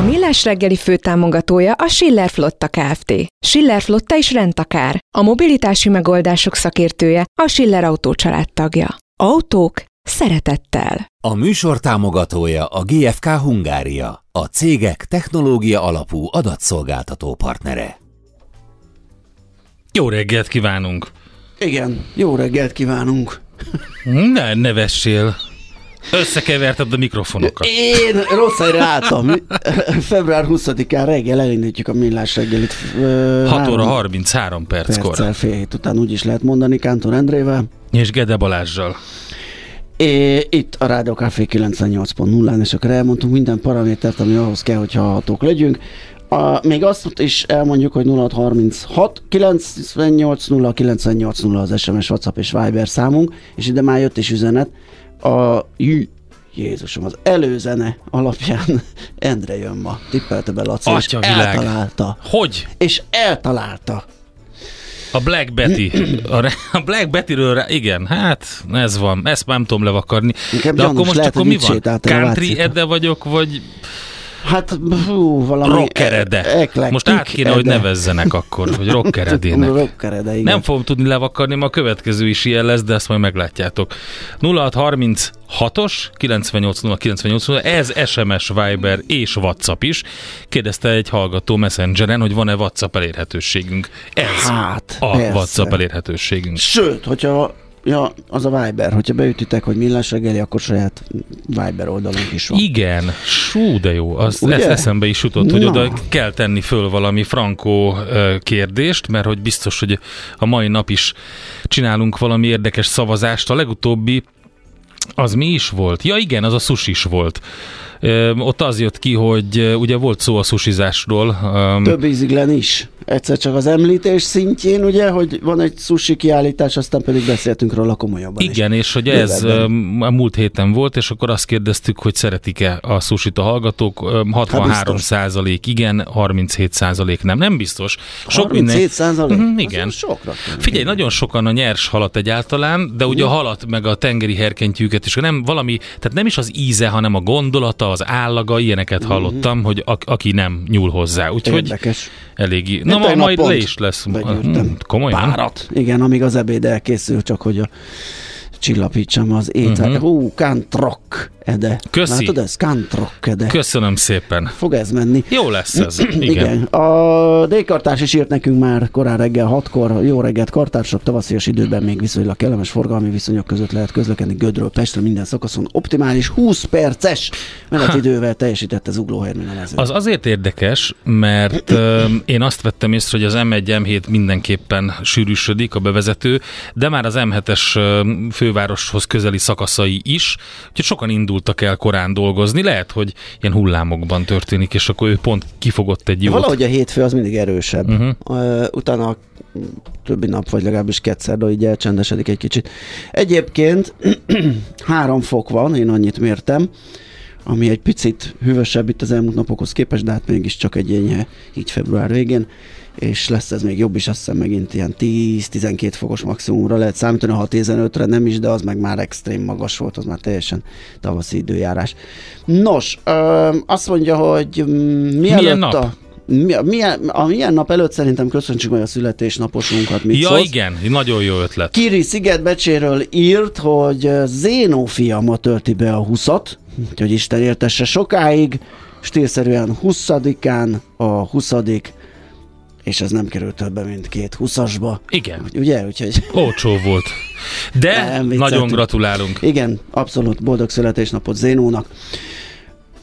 A Millás reggeli főtámogatója a Schiller Flotta Kft. Schiller Flotta is rendtakár. A mobilitási megoldások szakértője a Schiller Autó tagja. Autók szeretettel. A műsor támogatója a GFK Hungária, a cégek technológia alapú adatszolgáltató partnere. Jó reggelt kívánunk! Igen, jó reggelt kívánunk. Ne, ne vessél. Összekeverted a mikrofonokat. Én rossz helyre álltam. Február 20-án reggel elindítjuk a millás reggelit. 6 óra 33 perckor. Perccel fél hét után úgy is lehet mondani Kántor Endrével. És Gede Balázsjal. É, itt a Rádió Café 98.0-án, és akkor elmondtunk minden paramétert, ami ahhoz kell, hogy hallhatók legyünk. A, még azt is elmondjuk, hogy 0636 98 0 98 0 az SMS, WhatsApp és Viber számunk, és ide már jött is üzenet. A J- Jézusom, az előzene alapján Endre jön ma. Tippelte be Laci, és Atya világ. eltalálta. Hogy? És eltalálta. A Black Betty. A, re- a Black Bettyről, rá- igen, hát ez van. Ezt már nem tudom levakarni. Inkább De gyanús, akkor most lehet, akkor mi van? Country. Ede vagyok, vagy Hát, hú, valami... Rockerede? eklektik Most át kéne, hogy Ede. nevezzenek akkor, hogy rockeredének. Rockerede, igen. Nem fogom tudni levakarni, ma a következő is ilyen lesz, de ezt majd meglátjátok. 0636-os 98 98 ez SMS, Viber és WhatsApp is. Kérdezte egy hallgató Messengeren, hogy van-e WhatsApp elérhetőségünk. Ez Hát, a persze. WhatsApp elérhetőségünk. Sőt, hogyha Ja, az a Viber. Hogyha beütitek, hogy millás reggeli, akkor saját Viber oldalunk is van. Igen, sú, de jó. Az Ugye? ez eszembe is jutott, hogy Na. oda kell tenni föl valami frankó kérdést, mert hogy biztos, hogy a mai nap is csinálunk valami érdekes szavazást. A legutóbbi az mi is volt? Ja igen, az a sushi is volt. Ott az jött ki, hogy ugye volt szó a sushizásról. öm, Több íziglen is. Egyszer csak az említés szintjén, ugye, hogy van egy sushi kiállítás, aztán pedig beszéltünk róla komolyabban is. Igen, és hogy ez a múlt héten volt, és akkor azt kérdeztük, hogy szeretik-e a sushit a hallgatók. Öm, 63 Hát biztos. százalék igen, 37 százalék nem. Nem biztos. Sok 37 százalék? Mhm, igen. Sokra. Figyelj, nagyon sokan a nyers halat egyáltalán, de ugye a halat meg a tengeri herkentyűket is, nem valami, tehát nem is az íze, hanem a gondolata, az állaga, ilyeneket hallottam, hogy a, aki nem nyúl hozzá. Úgyhogy Érdekes. eléggé. Na, ma, majd le is lesz. begyűrtem. Hm, Komolyan? Párat. Igen, amíg az ebéd elkészül, csak hogy a csillapítsam az étel. Mhm. Uh-huh. Hú, kantrok ede. Köszi. Látod ez? Kantrok ede. Köszönöm szépen. Fog ez menni. Jó lesz ez. Igen. Igen. A D-kartárs is írt nekünk már korán reggel 6-kor. Jó reggelt, kartársak, tavaszias időben még viszonylag kellemes forgalmi viszonyok között lehet közlekedni Gödről Pestre minden szakaszon. Optimális 20 perces menetidővel teljesítette Zugló Hermina mező. Az azért érdekes, mert én azt vettem észre, hogy az M1, M7 mindenképpen sűrűsödik a bevezető, de már az M7-es ö, fővároshoz közeli szakaszai is, úgyhogy sokan indultak el korán dolgozni. Lehet, hogy ilyen hullámokban történik, és akkor ő pont kifogott egy jót. Valahogy a hétfő az mindig erősebb. Uh-huh. Utána a többi nap, vagy legalábbis kétszer, de így elcsendesedik egy kicsit. Egyébként három fok van, én annyit mértem, ami egy picit hűvösebb itt az elmúlt napokhoz képest, de hát mégiscsak egy enyhe, így február végén. És lesz ez még jobb is, azt hiszem megint ilyen 10-12 fokos maximumra lehet számítani, ha 15-re nem is, de az meg már extrém magas volt, az már teljesen tavaszi időjárás. Nos, ö, azt mondja, hogy mm, mielőtt Milyen nap? a mi, milyen, a milyen nap előtt szerintem köszöntsük meg a születésnaposunkat. Mit Ja, szólsz? igen, nagyon jó ötlet. Kiri Szigetbecséről írt, hogy Zénó fiama tölti be a 20-at, hogy Isten értesse sokáig, stílszerűen 20-án a 20 és ez nem került többe, mint két 20-asba. Igen, Ugye? Úgyhogy olcsó volt. De Nem, nagyon gratulálunk. igen, abszolút boldog születésnapot Zénónak.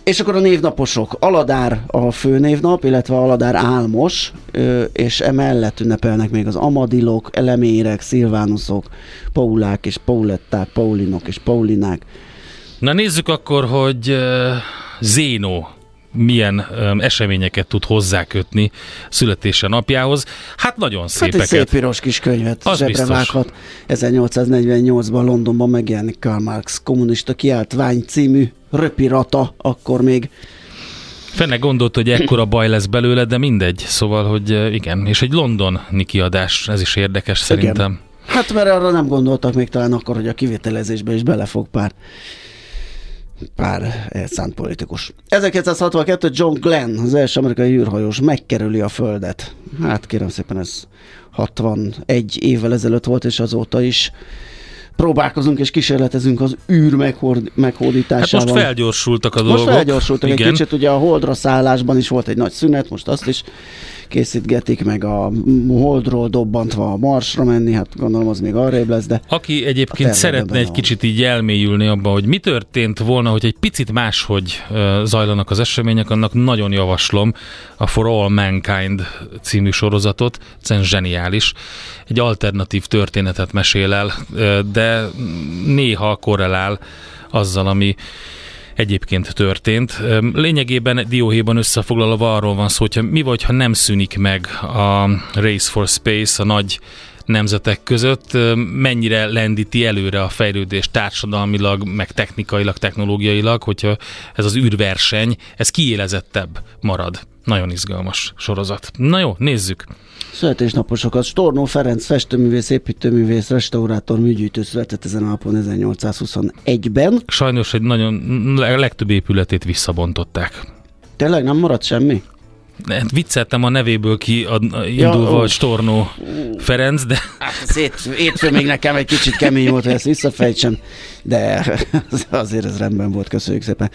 És akkor a névnaposok. Aladár a főnévnap, illetve Aladár Álmos, és emellett ünnepelnek még az Amadilok, Elemérek, Szilvánuszok, Paulák és Pauletták, Paulinok és Paulinák. Na nézzük akkor, hogy Zénó milyen um, eseményeket tud hozzákötni születése napjához. Hát nagyon Hát egy szépeket. szép piros kis könyvet Az zsebre biztos. vághat. 1848-ban Londonban megjelenik Karl Marx kommunista kiáltvány című röpirata, akkor még Fenne gondolt, hogy ekkora baj lesz belőle, de mindegy. Szóval, hogy igen, és egy londoni kiadás, ez is érdekes szerintem. Hát mert arra nem gondoltak még talán akkor, hogy a kivitelezésbe is belefog pár pár elszánt politikus. 1962 John Glenn, az első amerikai űrhajós, megkerüli a Földet. Hát kérem szépen, ez 61 évvel ezelőtt volt, és azóta is próbálkozunk és kísérletezünk az űr meghord, Hát meghódításával. most felgyorsultak a Most dolgok. felgyorsultak egy Igen. kicsit, ugye a Holdra szállásban is volt egy nagy szünet, most azt is készítgetik, meg a Holdról dobbantva a Marsra menni, hát gondolom az még arrébb lesz, de Aki egyébként szeretne egy van. kicsit így elmélyülni abba, hogy mi történt volna, hogy egy picit máshogy zajlanak az események, annak nagyon javaslom a For All Mankind című sorozatot, egyszerűen zseniális. Egy alternatív történetet mesél el, de néha korrelál azzal, ami egyébként történt. Lényegében dióhéjban összefoglalva arról van szó, hogyha mi vagy, ha nem szűnik meg a Race for Space, a nagy nemzetek között, mennyire lendíti előre a fejlődést társadalmilag, meg technikailag, technológiailag, hogyha ez az űrverseny, ez kiélezettebb marad. Nagyon izgalmas sorozat. Na jó, nézzük. születésnaposokat. Stornó Ferenc, festőművész, építőművész, restaurátor, műgyűjtő született ezen a napon 1821-ben. Sajnos egy nagyon legtöbb épületét visszabontották. Tényleg nem maradt semmi? Hát vicceltem a nevéből ki a, a, indulva, hogy Stornó Ferenc, de Hát ez hétfő, még nekem egy kicsit kemény volt, hogy ezt visszafejtsem, de azért ez rendben volt, köszönjük szépen.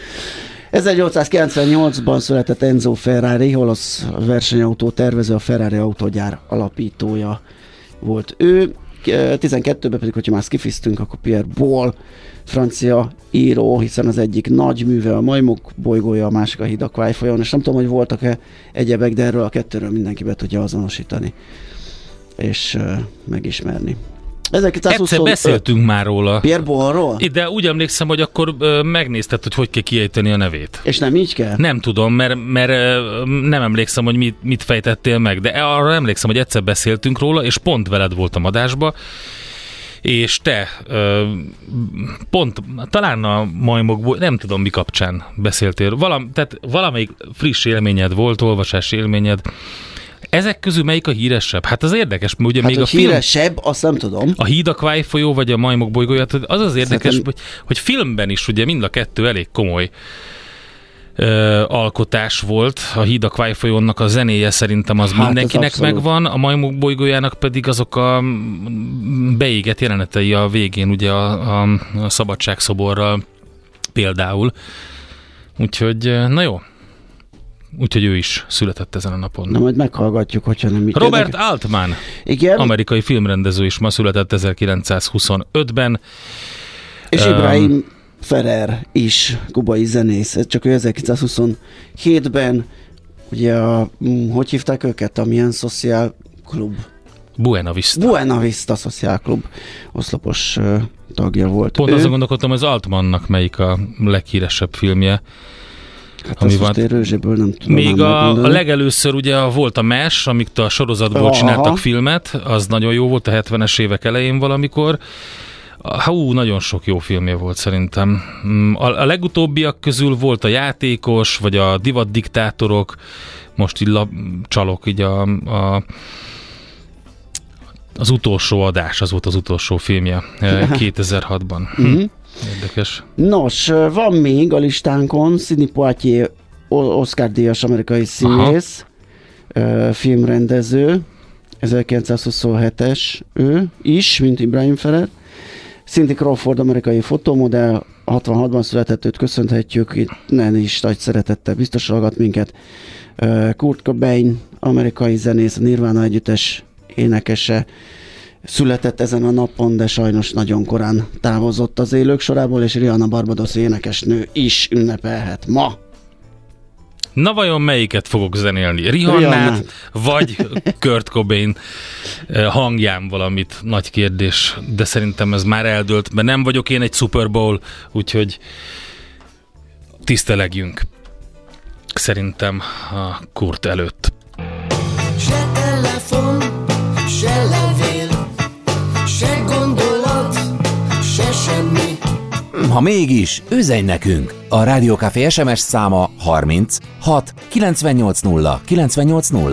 1898-ban született Enzo Ferrari, olasz versenyautó tervező, a Ferrari autógyár alapítója volt ő. 12-ben pedig, hogyha már skifiztünk, akkor Pierre Ball, francia író, hiszen az egyik nagy műve a Majmok bolygója, a másik a Hidakvály folyón, és nem tudom, hogy voltak-e egyebek, de erről a kettőről mindenki be tudja azonosítani és uh, megismerni. Egyszer 1925 beszéltünk már róla. Pierre Ballról? De úgy emlékszem, hogy akkor megnézted, hogy hogy kell kiejteni a nevét. És nem így kell? Nem tudom, mert, mert nem emlékszem, hogy mit, mit fejtettél meg, de arra emlékszem, hogy egyszer beszéltünk róla, és pont veled voltam adásba, és te ö, pont, talán a majmokból, nem tudom mi kapcsán beszéltél, Valam, tehát valamelyik friss élményed volt, olvasási élményed, ezek közül melyik a híresebb? Hát az érdekes, mert ugye Hát, még a film... híresebb, azt nem tudom. A Híd a Kváj folyó, vagy a Majmok bolygója, az az érdekes, Szerintem- hogy, hogy filmben is ugye mind a kettő elég komoly ö, alkotás volt. A Híd a Kváj folyónak a zenéje szerintem az Hát, mindenkinek abszolút. megvan, a Majmok bolygójának pedig azok a mm, beégett jelenetei a végén, ugye a, a, a szabadságszoborral például. Úgyhogy, na jó. Úgyhogy ő is született ezen a napon. Na majd meghallgatjuk, hogyha nem Robert. Altman, Igen, amerikai filmrendező is ma született 1925-ben. és Öm. Ibrahim Ferrer is, kubai zenész, csak ő 1927-ben, ugye a, mm, hogy hívták őket, a milyen szociál klub? Buena Vista. Buena Vista Szociál Klub oszlopos tagja volt. Pont ő. azon gondolkodtam, az Altmannak melyik a leghíresebb filmje. Hát ami van. én rőzséből nem tudom Még a, a legelőször ugye volt a MES, amit a sorozatból Aha. csináltak filmet, az nagyon jó volt a 70-es évek elején valamikor. Hú, nagyon sok jó filmje volt szerintem. Mm, A, a legutóbbiak közül volt a játékos, vagy a divatdiktátorok, most így lab, csalok így a, a az utolsó adás, az volt az utolsó filmje 2006-ban. Hm. Érdekes. Nos, van még a listánkon Sidney Poitier, Oscar-díjas amerikai színész, ö, filmrendező, 1927-es ő is, mint Ibrahim Ferrer. Cindy Crawford, amerikai fotomodell, 66-ban született, őt köszönhetjük, itt nem is nagy szeretettel biztos hallgat minket. Kurt Cobain, amerikai zenész, Nirvana együttes énekese, született ezen a napon, de sajnos nagyon korán távozott az élők sorából, és Rihanna Barbados énekesnő is ünnepelhet ma. Na vajon melyiket fogok zenélni? Rihannát, Rihannát. vagy Kurt Cobain eh, hangján valamit? Nagy kérdés, de szerintem ez már eldőlt, mert nem vagyok én egy Super Bowl, úgyhogy tisztelegjünk. Szerintem a Kurt előtt. Ha mégis, üzenj nekünk! A Rádiókafé SMS száma 30 6 980 980.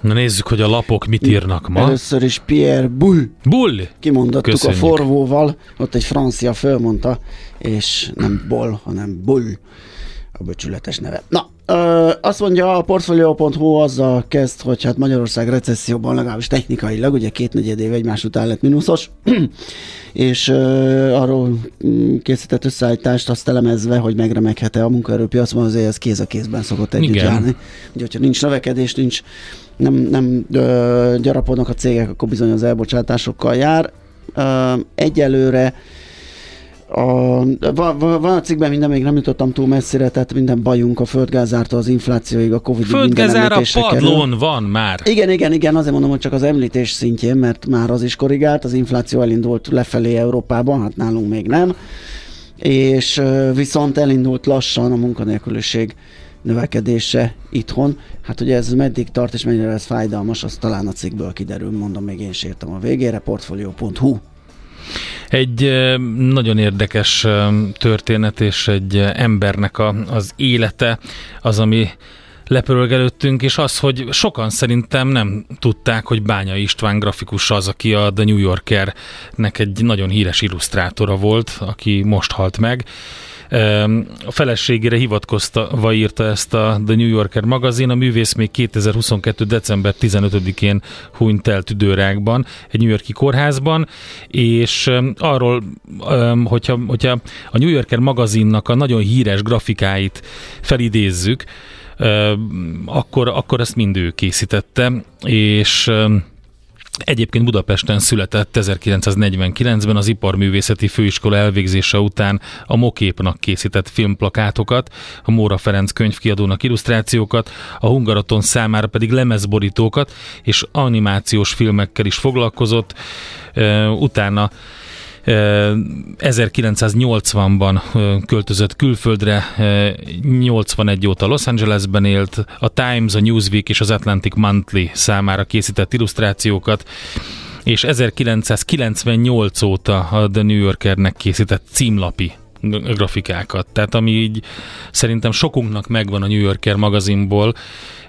Na nézzük, hogy a lapok mit írnak ma. Először is Pierre Bull, Bull! kimondottuk Köszönjük. a forvóval, ott egy francia fölmondta, és nem Boll, hanem Bull a becsületes neve. Na, ö, azt mondja a Portfolio.hu azzal kezd, hogy hát Magyarország recesszióban legalábbis technikailag, ugye két negyed év egymás után lett mínuszos, és ö, arról mm, készített összeállítást azt elemezve, hogy megremeghet-e a munkaerőpiacban, azért ez kéz a kézben szokott együtt Igen. járni. Ugye, hogyha nincs növekedés, nincs nem, nem ö, gyarapodnak a cégek, akkor bizony az elbocsátásokkal jár. Ö, egyelőre a, van, van a cikkben minden, még nem jutottam túl messzire, tehát minden bajunk a földgázártól az inflációig, a Covid Földgázár a említésre kerül. padlón van már. Igen, igen, igen, azért mondom, hogy csak az említés szintjén, mert már az is korrigált, az infláció elindult lefelé Európában, hát nálunk még nem, és viszont elindult lassan a munkanélküliség növekedése itthon. Hát ugye ez meddig tart és mennyire ez fájdalmas, az talán a cikkből kiderül, mondom, még én is értem a végére, portfolio.hu. Egy nagyon érdekes történet, és egy embernek a, az élete az, ami lepörög előttünk, és az, hogy sokan szerintem nem tudták, hogy Bánya István grafikus az, aki a The New Yorkernek egy nagyon híres illusztrátora volt, aki most halt meg. A feleségére hivatkozva írta ezt a The New Yorker magazin, a művész még 2022. december 15-én hunyt el tüdőrákban, egy New Yorki kórházban, és arról, hogyha, hogyha a New Yorker magazinnak a nagyon híres grafikáit felidézzük, akkor, akkor ezt mind ő készítette, és Egyébként Budapesten született 1949-ben az Iparművészeti Főiskola elvégzése után a Moképnak készített filmplakátokat, a Móra Ferenc könyvkiadónak illusztrációkat, a Hungaroton számára pedig lemezborítókat és animációs filmekkel is foglalkozott. Utána 1980-ban ö, költözött külföldre, ö, 81 óta Los Angelesben élt, a Times, a Newsweek és az Atlantic Monthly számára készített illusztrációkat, és 1998 óta a The New Yorkernek készített címlapi grafikákat. Tehát ami így szerintem sokunknak megvan a New Yorker magazinból,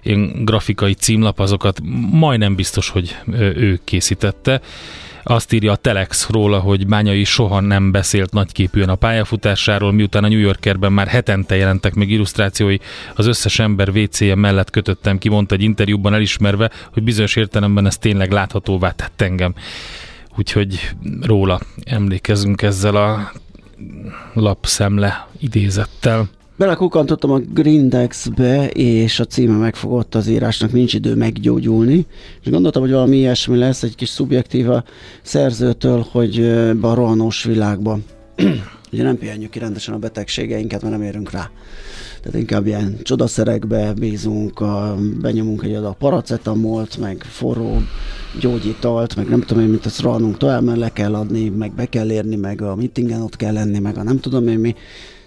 én grafikai címlap, azokat majdnem biztos, hogy ő készítette. Azt írja a Telex róla, hogy Bányai soha nem beszélt nagyképűen a pályafutásáról, miután a New Yorkerben már hetente jelentek meg illusztrációi, az összes ember WC-je mellett kötöttem ki, mondta egy interjúban elismerve, hogy bizonyos értelemben ez tényleg láthatóvá tett engem. Úgyhogy róla emlékezünk ezzel a lapszemle idézettel. Belekukkantottam a Grindexbe, és a címe megfogott az írásnak, nincs idő meggyógyulni, és gondoltam, hogy valami ilyesmi lesz, egy kis szubjektív a szerzőtől, hogy ebbe a rohanós világba. Ugye nem pihenjük ki rendesen a betegségeinket, mert nem érünk rá. Tehát inkább ilyen csodaszerekbe bízunk, a, benyomunk egy adag paracetamolt, meg forró gyógyitalt, meg nem tudom én, mint ezt rohanunk tovább, mert le kell adni, meg be kell érni, meg a meetingen ott kell lenni, meg a nem tudom én mi.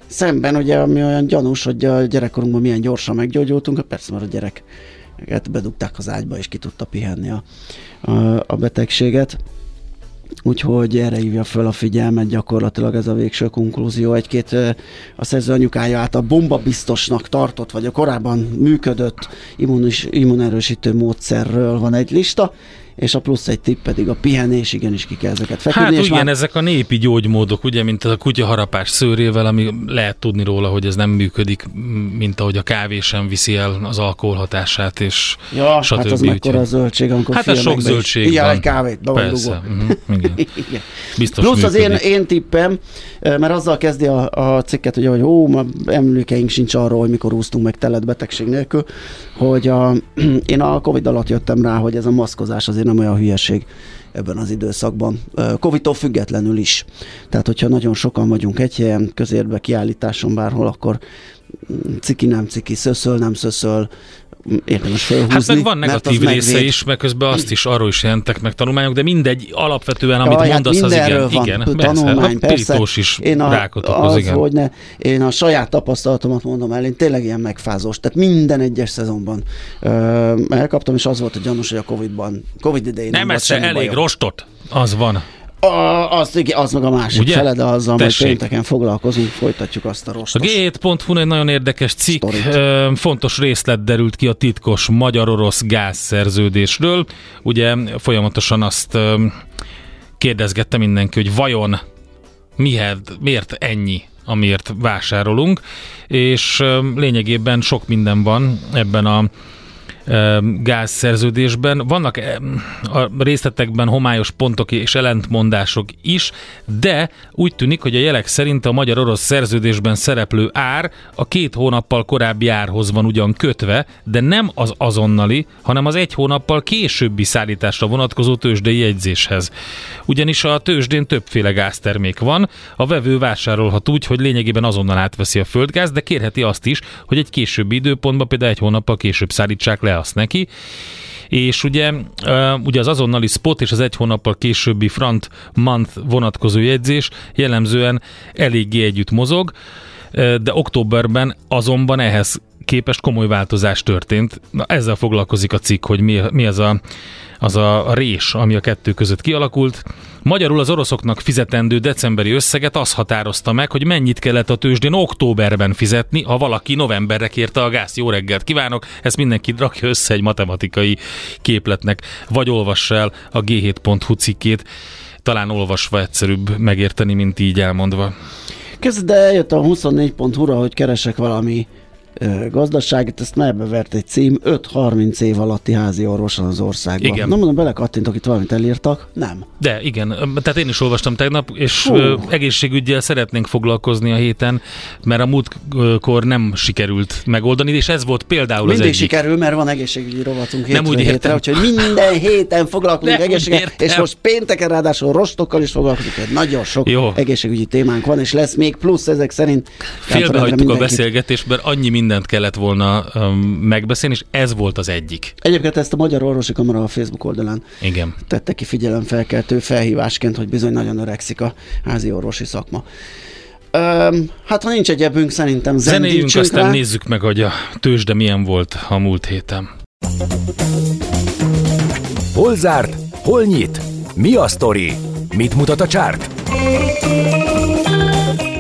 Szemben ugye, ami olyan gyanús, hogy a gyerekkorunkban milyen gyorsan meggyógyultunk, hát persze, mert a gyereket bedugták az ágyba, és ki tudta pihenni a, a, a betegséget. úgyhogy erre hívja föl a figyelmet gyakorlatilag ez a végső konklúzió. Egy-két a szerző anyukája által bombabiztosnak tartott, vagy a korábban működött immunis, immunerősítő módszerről van egy lista, és a plusz egy tipp pedig a pihenés, igenis ki kell ezeket feküdni. Hát igen, már- ezek a népi gyógymódok, ugye, mint a kutyaharapás szőrével, ami lehet tudni róla, hogy ez nem működik, mint ahogy a kávé sem viszi el az alkoholhatását, és Ja, stb. hát az mekkora a zöldség, amikor Hát ez sok filmekben is zöldség Igyál van. egy kávét, Persze, uh-huh, igen. Igen. Biztos Plusz az én, működik. én tippem, mert azzal kezdi a, a cikket, hogy, hogy ó, ma emlékeink sincs arról, hogy mikor úsztunk meg telet betegség nélkül, hogy a, én a Covid alatt jöttem rá, hogy ez a maszkozás azért nem olyan hülyeség ebben az időszakban. Covid-tól függetlenül is. Tehát, hogyha nagyon sokan vagyunk egy helyen, közérbe, kiállításon bárhol, akkor mm, ciki nem ciki, szöszöl nem szöszöl, érdemes felhúzni. Hát meg van mert az negatív része megvéd. is, meg közben azt is arról is jelentek meg tanulmányok, de mindegy, alapvetően, amit Jaj, mondasz, az igen. van igen, tanulmány, a persze. pirítós is Én a, rákot az, okoz, igen. hogy ne, én a saját tapasztalatomat mondom el, én tényleg ilyen megfázós, tehát minden egyes szezonban ö, elkaptam, és az volt a gyanús, hogy a Covid-ban, Covid idején Nem volt esze semmi elég bajom. rostot, az van. A, az, igen, az meg a másik Ugye? fele, de azzal majd Tessék. pénteken foglalkozunk, folytatjuk azt a A rostos. G7.hu egy nagyon érdekes cikk. Ö, fontos részlet derült ki a titkos magyar-orosz gázszerződésről. Ugye folyamatosan azt ö, kérdezgette mindenki, hogy vajon miért, miért ennyi, amiért vásárolunk, és ö, lényegében sok minden van ebben a gázszerződésben. Vannak a részletekben homályos pontok és ellentmondások is, de úgy tűnik, hogy a jelek szerint a magyar-orosz szerződésben szereplő ár a két hónappal korábbi árhoz van ugyan kötve, de nem az azonnali, hanem az egy hónappal későbbi szállításra vonatkozó tőzsdei jegyzéshez. Ugyanis a tőzsdén többféle gáztermék van, a vevő vásárolhat úgy, hogy lényegében azonnal átveszi a földgáz, de kérheti azt is, hogy egy későbbi időpontban, például egy hónappal később szállítsák le azt neki, és ugye, ugye az azonnali spot és az egy hónappal későbbi front month vonatkozó jegyzés jellemzően eléggé együtt mozog, de októberben azonban ehhez képest komoly változás történt. Na, ezzel foglalkozik a cikk, hogy mi, mi az a az a rés, ami a kettő között kialakult. Magyarul az oroszoknak fizetendő decemberi összeget az határozta meg, hogy mennyit kellett a tőzsdén októberben fizetni, ha valaki novemberre kérte a gáz. Jó reggelt kívánok! Ezt mindenki rakja össze egy matematikai képletnek, vagy olvassa el a g7.hu cikkét, talán olvasva egyszerűbb megérteni, mint így elmondva. Kezd, de eljött a 24.hu-ra, hogy keresek valami ö, gazdaságot, ezt merbe vert egy cím, 5-30 év alatti házi orvoson az országban. Igen. Na mondom, belekattintok, itt valamit elírtak. Nem. De igen, tehát én is olvastam tegnap, és ö, egészségügyel szeretnénk foglalkozni a héten, mert a múltkor nem sikerült megoldani, és ez volt például Mindig az egyik. sikerül, mert van egészségügyi rovatunk Nem hétről úgy hétre, értem. úgyhogy minden héten foglalkozunk Nem úgy egészséggel, és most pénteken ráadásul rostokkal is foglalkozunk, tehát nagyon sok Jó. egészségügyi témánk van, és lesz még plusz ezek szerint. Félbehagytuk a beszélgetést, mert annyi mindent kellett volna um, megbeszélni, és ez volt az egyik. Egyébként ezt a Magyar Orvosi Kamara a Facebook oldalán Igen. tette ki figyelemfelkeltő felhívásként, hogy bizony nagyon öregszik a házi orvosi szakma. Öm, hát ha nincs egyebünk, szerintem Zenéljünk, aztán rá. nézzük meg, hogy a tőzsde milyen volt a múlt héten. Hol zárt? Hol nyit? Mi a sztori? Mit mutat a csárt?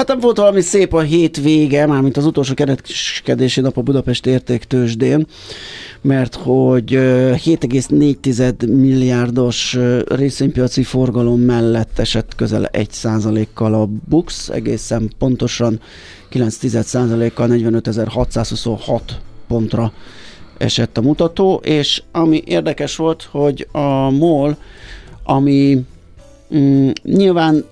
Hát nem volt valami szép a hét vége, mármint az utolsó kereskedési nap a Budapest értéktősdén, mert hogy ö, 7,4 milliárdos részvénypiaci forgalom mellett esett közel 1 kal a Bux, egészen pontosan 9% kal 45.626 pontra esett a mutató, és ami érdekes volt, hogy a MOL, ami mm, nyilván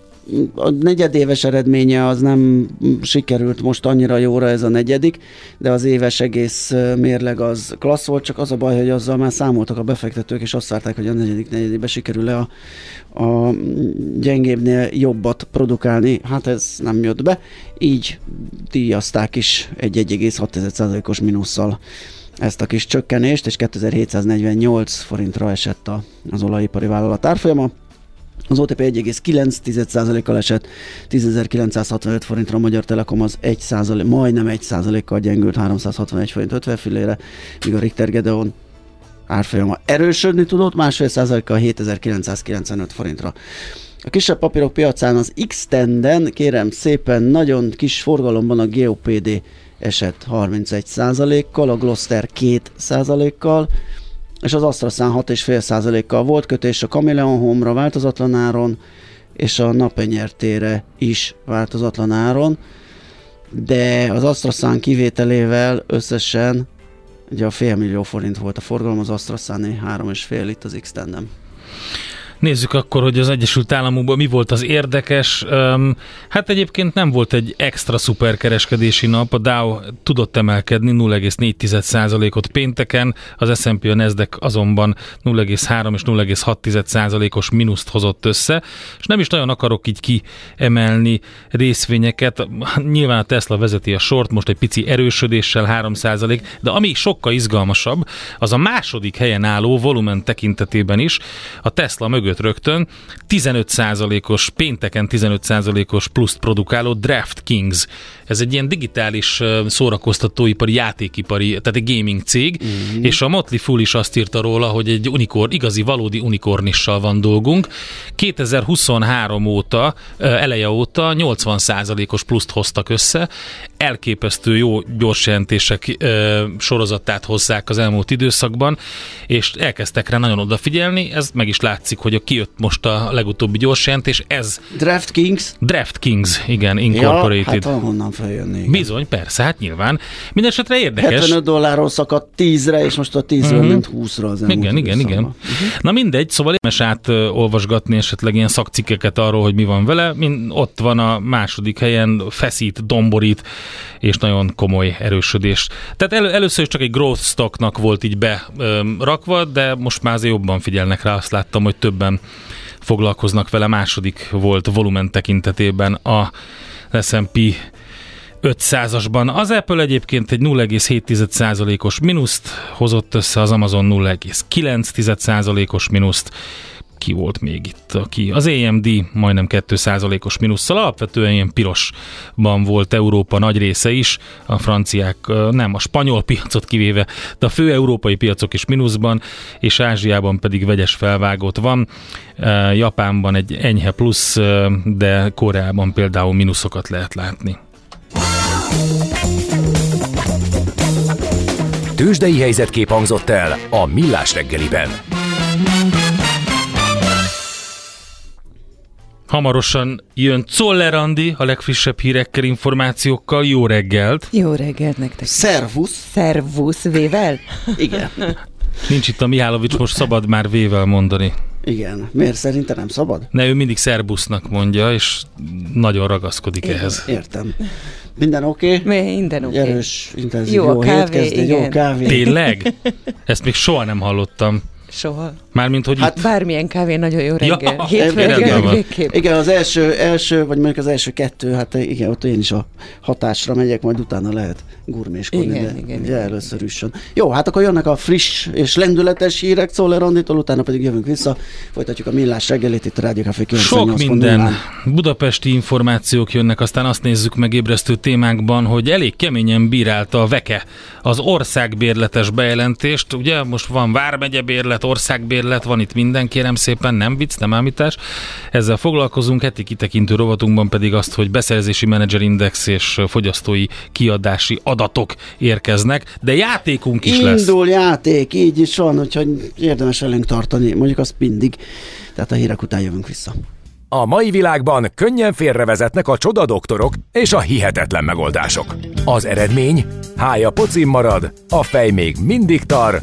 a negyedéves eredménye az nem sikerült most annyira jóra ez a negyedik, de az éves egész mérleg az klassz volt, csak az a baj, hogy azzal már számoltak a befektetők, és azt várták, hogy a negyedik negyedébe sikerül-e a, a gyengébbnél jobbat produkálni. Hát ez nem jött be, így díjazták is egy 1,6%-os mínusszal ezt a kis csökkenést, és 2748 forintra esett a, az olajipari vállalat árfolyama. Az OTP 1,9%-kal esett, 10.965 forintra a Magyar Telekom az 1 majdnem 1%-kal gyengült 361 forint 50 fillére, míg a Richter Gedeon árfolyama erősödni tudott, másfél százalékkal 7995 forintra. A kisebb papírok piacán az X-Tenden, kérem szépen, nagyon kis forgalomban a GOPD esett 31 kal a Gloster 2% kal és az AstraZán 6,5 kal volt kötés a Chameleon Home-ra változatlan áron, és a napenyertére is változatlan áron, de az AstraZán kivételével összesen ugye a fél millió forint volt a forgalom, az AstraZán 3,5 itt az X-Tendem. Nézzük akkor, hogy az Egyesült Államokban mi volt az érdekes. Hát egyébként nem volt egy extra szuperkereskedési nap, a Dow tudott emelkedni 0,4%-ot pénteken, az S&P a Nasdaq azonban 0,3 és 0,6%-os mínuszt hozott össze, és nem is nagyon akarok így kiemelni részvényeket. Nyilván a Tesla vezeti a sort, most egy pici erősödéssel 3%, de ami sokkal izgalmasabb, az a második helyen álló volumen tekintetében is, a Tesla mögött mögött rögtön 15%-os, pénteken 15%-os pluszt produkáló Draft Kings. Ez egy ilyen digitális szórakoztatóipari, játékipari, tehát egy gaming cég, mm-hmm. és a Motley Fool is azt írta róla, hogy egy unikorn, igazi, valódi unikornissal van dolgunk. 2023 óta, eleje óta 80%-os pluszt hoztak össze, elképesztő jó gyorsjelentések sorozatát hozzák az elmúlt időszakban, és elkezdtek rá nagyon odafigyelni, ez meg is látszik, hogy a kijött most a legutóbbi gyors jelentés, ez... Draft Kings? Draft Kings, igen, Incorporated. Ja, hát valahonnan feljönni. Igen. Bizony, persze, hát nyilván. Mindenesetre érdekes. 75 dollárról szakadt 10-re, és most a 10-ről uh-huh. Mhm. ment 20-ra az Igen, igen, igen. Uh-huh. Na mindegy, szóval érdemes átolvasgatni esetleg ilyen szakcikkeket arról, hogy mi van vele. Min, ott van a második helyen, feszít, domborít, és nagyon komoly erősödés. Tehát el, először is csak egy growth stocknak volt így berakva, de most már azért jobban figyelnek rá, azt láttam, hogy többen foglalkoznak vele. Második volt volumen tekintetében a S&P 500-asban. Az Apple egyébként egy 0,7%-os mínuszt hozott össze, az Amazon 0,9%-os mínuszt, ki volt még itt, aki az AMD majdnem 2%-os mínusszal, alapvetően ilyen pirosban volt Európa nagy része is, a franciák nem, a spanyol piacot kivéve, de a fő európai piacok is mínuszban, és Ázsiában pedig vegyes felvágott van. Japánban egy enyhe plusz, de Koreában például mínuszokat lehet látni. Tőzsdei helyzetkép hangzott el a Millás reggeliben. Hamarosan jön Czoller Andi a legfrissebb hírekkel, információkkal. Jó reggelt! Jó reggelt nektek! Szervusz! Szervusz, vével? Igen. Nincs itt a Mihálovics, most szabad már vével mondani. Igen. Miért szerinte nem szabad? Ne, ő mindig szerbusznak mondja, és nagyon ragaszkodik Igen, ehhez. Értem. Minden oké? Okay? Minden oké. Okay. Erős, intenzív, Jó, jó a kávé, hétkezdi, igen. jó kávé. Tényleg? Ezt még soha nem hallottam. Soha. Mármint, hogy Hát itt... Bármilyen kávé nagyon jó reggel. Ja, Hétfő reggel. Igen, az első, első, vagy mondjuk az első kettő, hát igen, ott én is a hatásra megyek, majd utána lehet gurméskodni, Igen, de igen, ugye igen. először üssön. Jó, hát akkor jönnek a friss és lendületes hírek Czoller Anditól, utána pedig jövünk vissza, folytatjuk a millás reggelit itt a Rádió Café 98.0-án. Sok minden budapesti információk jönnek, aztán azt nézzük meg ébresztő témákban, hogy elég keményen bírálta a Veke az országbérletes bejelentést. Ugye most van Vármegye bérlet, országbérlet, van itt minden, kérem szépen, nem vicc, nem ámítás. Ezzel foglalkozunk, heti kitekintő rovatunkban pedig azt, hogy beszerzési menedzserindex és fogyasztói kiadási adatok érkeznek, de játékunk is lesz. Indul játék, így is van, úgyhogy érdemes elünk tartani, mondjuk azt mindig. Tehát a hírek után jövünk vissza. A mai világban könnyen félrevezetnek a csoda doktorok és a hihetetlen megoldások. Az eredmény? Hája pocim marad, a fej még mindig tar,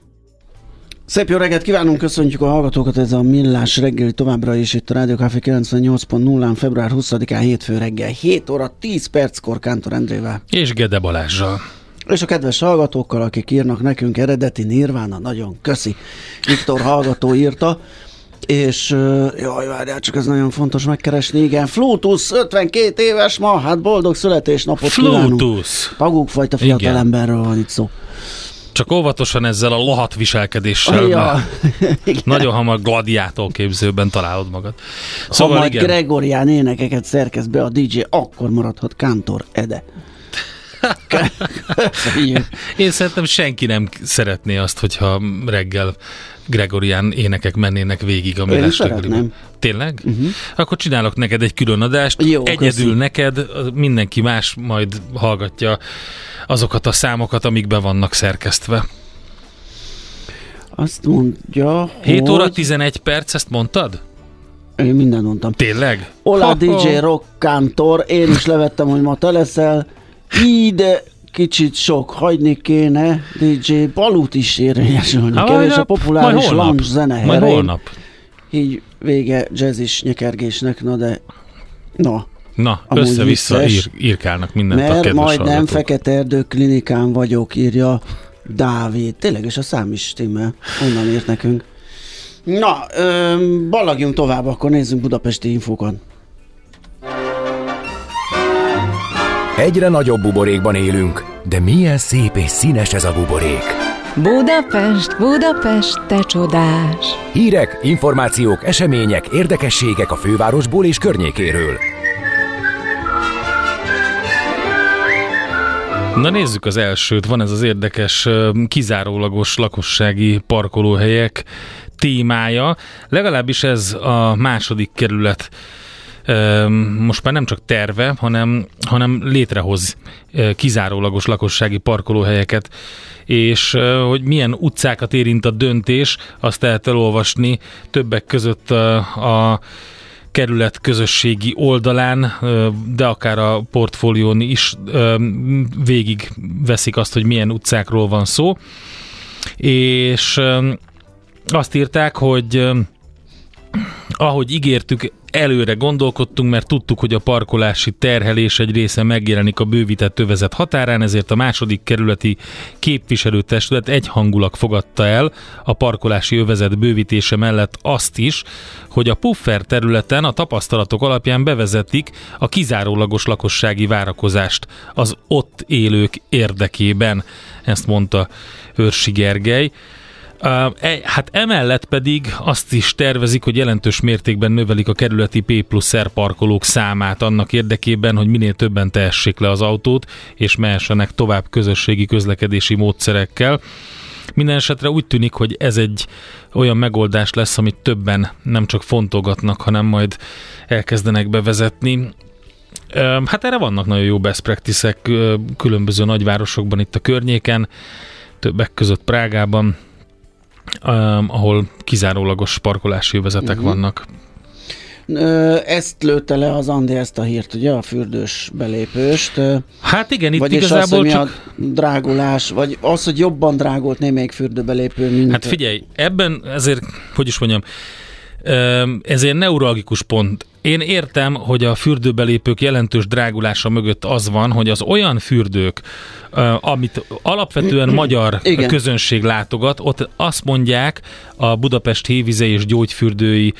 Szép jó reggelt kívánunk, köszöntjük a hallgatókat, ez a Millás reggeli továbbra is itt a Rádió Café 98.0-án, február 20-án, hétfő reggel, 7 óra 10 perckor Kántor Endrével. És Gede Balázsral. És a kedves hallgatókkal, akik írnak nekünk eredeti Nirvana, nagyon köszi. Viktor hallgató írta, és jaj, várjál, csak ez nagyon fontos megkeresni, igen, Flutus, 52 éves ma, hát boldog születésnapot kívánunk. Flutus. Pagukfajta Igen. fiatalemberről van itt szó. Csak óvatosan ezzel a lohat viselkedéssel, Ja, nagyon hamar gladiátor képzőben találod magad. Szóval ha majd igen, Gregorián énekeket szerkesz be a DJ, akkor maradhat Kántor Ede. Én szerintem senki nem szeretné azt, hogyha reggel Gregorián énekek mennének végig a millás. Tényleg? Uh-huh. Akkor csinálok neked egy külön adást, Jó, egyedül köszi. neked, mindenki más majd hallgatja azokat a számokat, amik be vannak szerkesztve. Azt mondja, 7 óra hogy... 11 perc, ezt mondtad? Én mindent mondtam. Tényleg? Ola Ha-ha. DJ Rock Kántor, én is levettem, hogy ma te leszel. Ide kicsit sok, hagyni kéne. DJ Balut is érvényesülni. Há, Kevés a populáris lounge zene Majd holnap. Így vége jazzis nyekergésnek, na de... Na, Na, Amúgy össze-vissza vicces. ír, írkálnak mindent a mert kedves majdnem hallgatók. Fekete Erdő klinikán vagyok, írja Dávid. Tényleg, és a szám is stimmel. Onnan írt nekünk. Na, ö, ballagjunk tovább, akkor nézzünk budapesti infókat. Egyre nagyobb buborékban élünk, de milyen szép és színes ez a buborék. Budapest, Budapest, te csodás! Hírek, információk, események, érdekességek a fővárosból és környékéről. Na nézzük az elsőt. Van ez az érdekes, kizárólagos lakossági parkolóhelyek témája. Legalábbis ez a második kerület most már nem csak terve, hanem, hanem létrehoz kizárólagos lakossági parkolóhelyeket, és hogy milyen utcákat érint a döntés, azt lehet elolvasni többek között ö, a kerület közösségi oldalán, de akár a portfólión is végig veszik azt, hogy milyen utcákról van szó. És azt írták, hogy ahogy ígértük, előre gondolkodtunk, mert tudtuk, hogy a parkolási terhelés egy része megjelenik a bővített övezet határán, ezért a második kerületi képviselőtestület egyhangulag fogadta el a parkolási övezet bővítése mellett azt is, hogy a puffer területen a tapasztalatok alapján bevezetik a kizárólagos lakossági várakozást az ott élők érdekében. Ezt mondta Őrsi Gergely. E- hát emellett pedig azt is tervezik, hogy jelentős mértékben növelik a kerületi P plusz R parkolók számát annak érdekében, hogy minél többen tehessék le az autót, és mehessenek tovább közösségi közlekedési módszerekkel. Minden esetre úgy tűnik, hogy ez egy olyan megoldás lesz, amit többen nem csak fontolgatnak, hanem majd elkezdenek bevezetni. Hát erre vannak nagyon jó best practice-ek ö, különböző nagyvárosokban itt a környéken, többek között Prágában, um, ahol kizárólagos parkolási övezetek uh-huh. vannak. Ezt lőtte le az Andi ezt a hírt, ugye, a fürdős belépőst. Hát igen, itt Vagyis az, igazából mi csak... a drágulás, vagy az, hogy jobban drágult némelyik fürdőbelépő, mint... Hát figyelj, ebben ezért, hogy is mondjam, ez egy neuralgikus pont. Én értem, hogy a fürdőbelépők jelentős drágulása mögött az van, hogy az olyan fürdők, amit alapvetően magyar Igen. közönség látogat, ott azt mondják a Budapest Hévize és Gyógyfürdői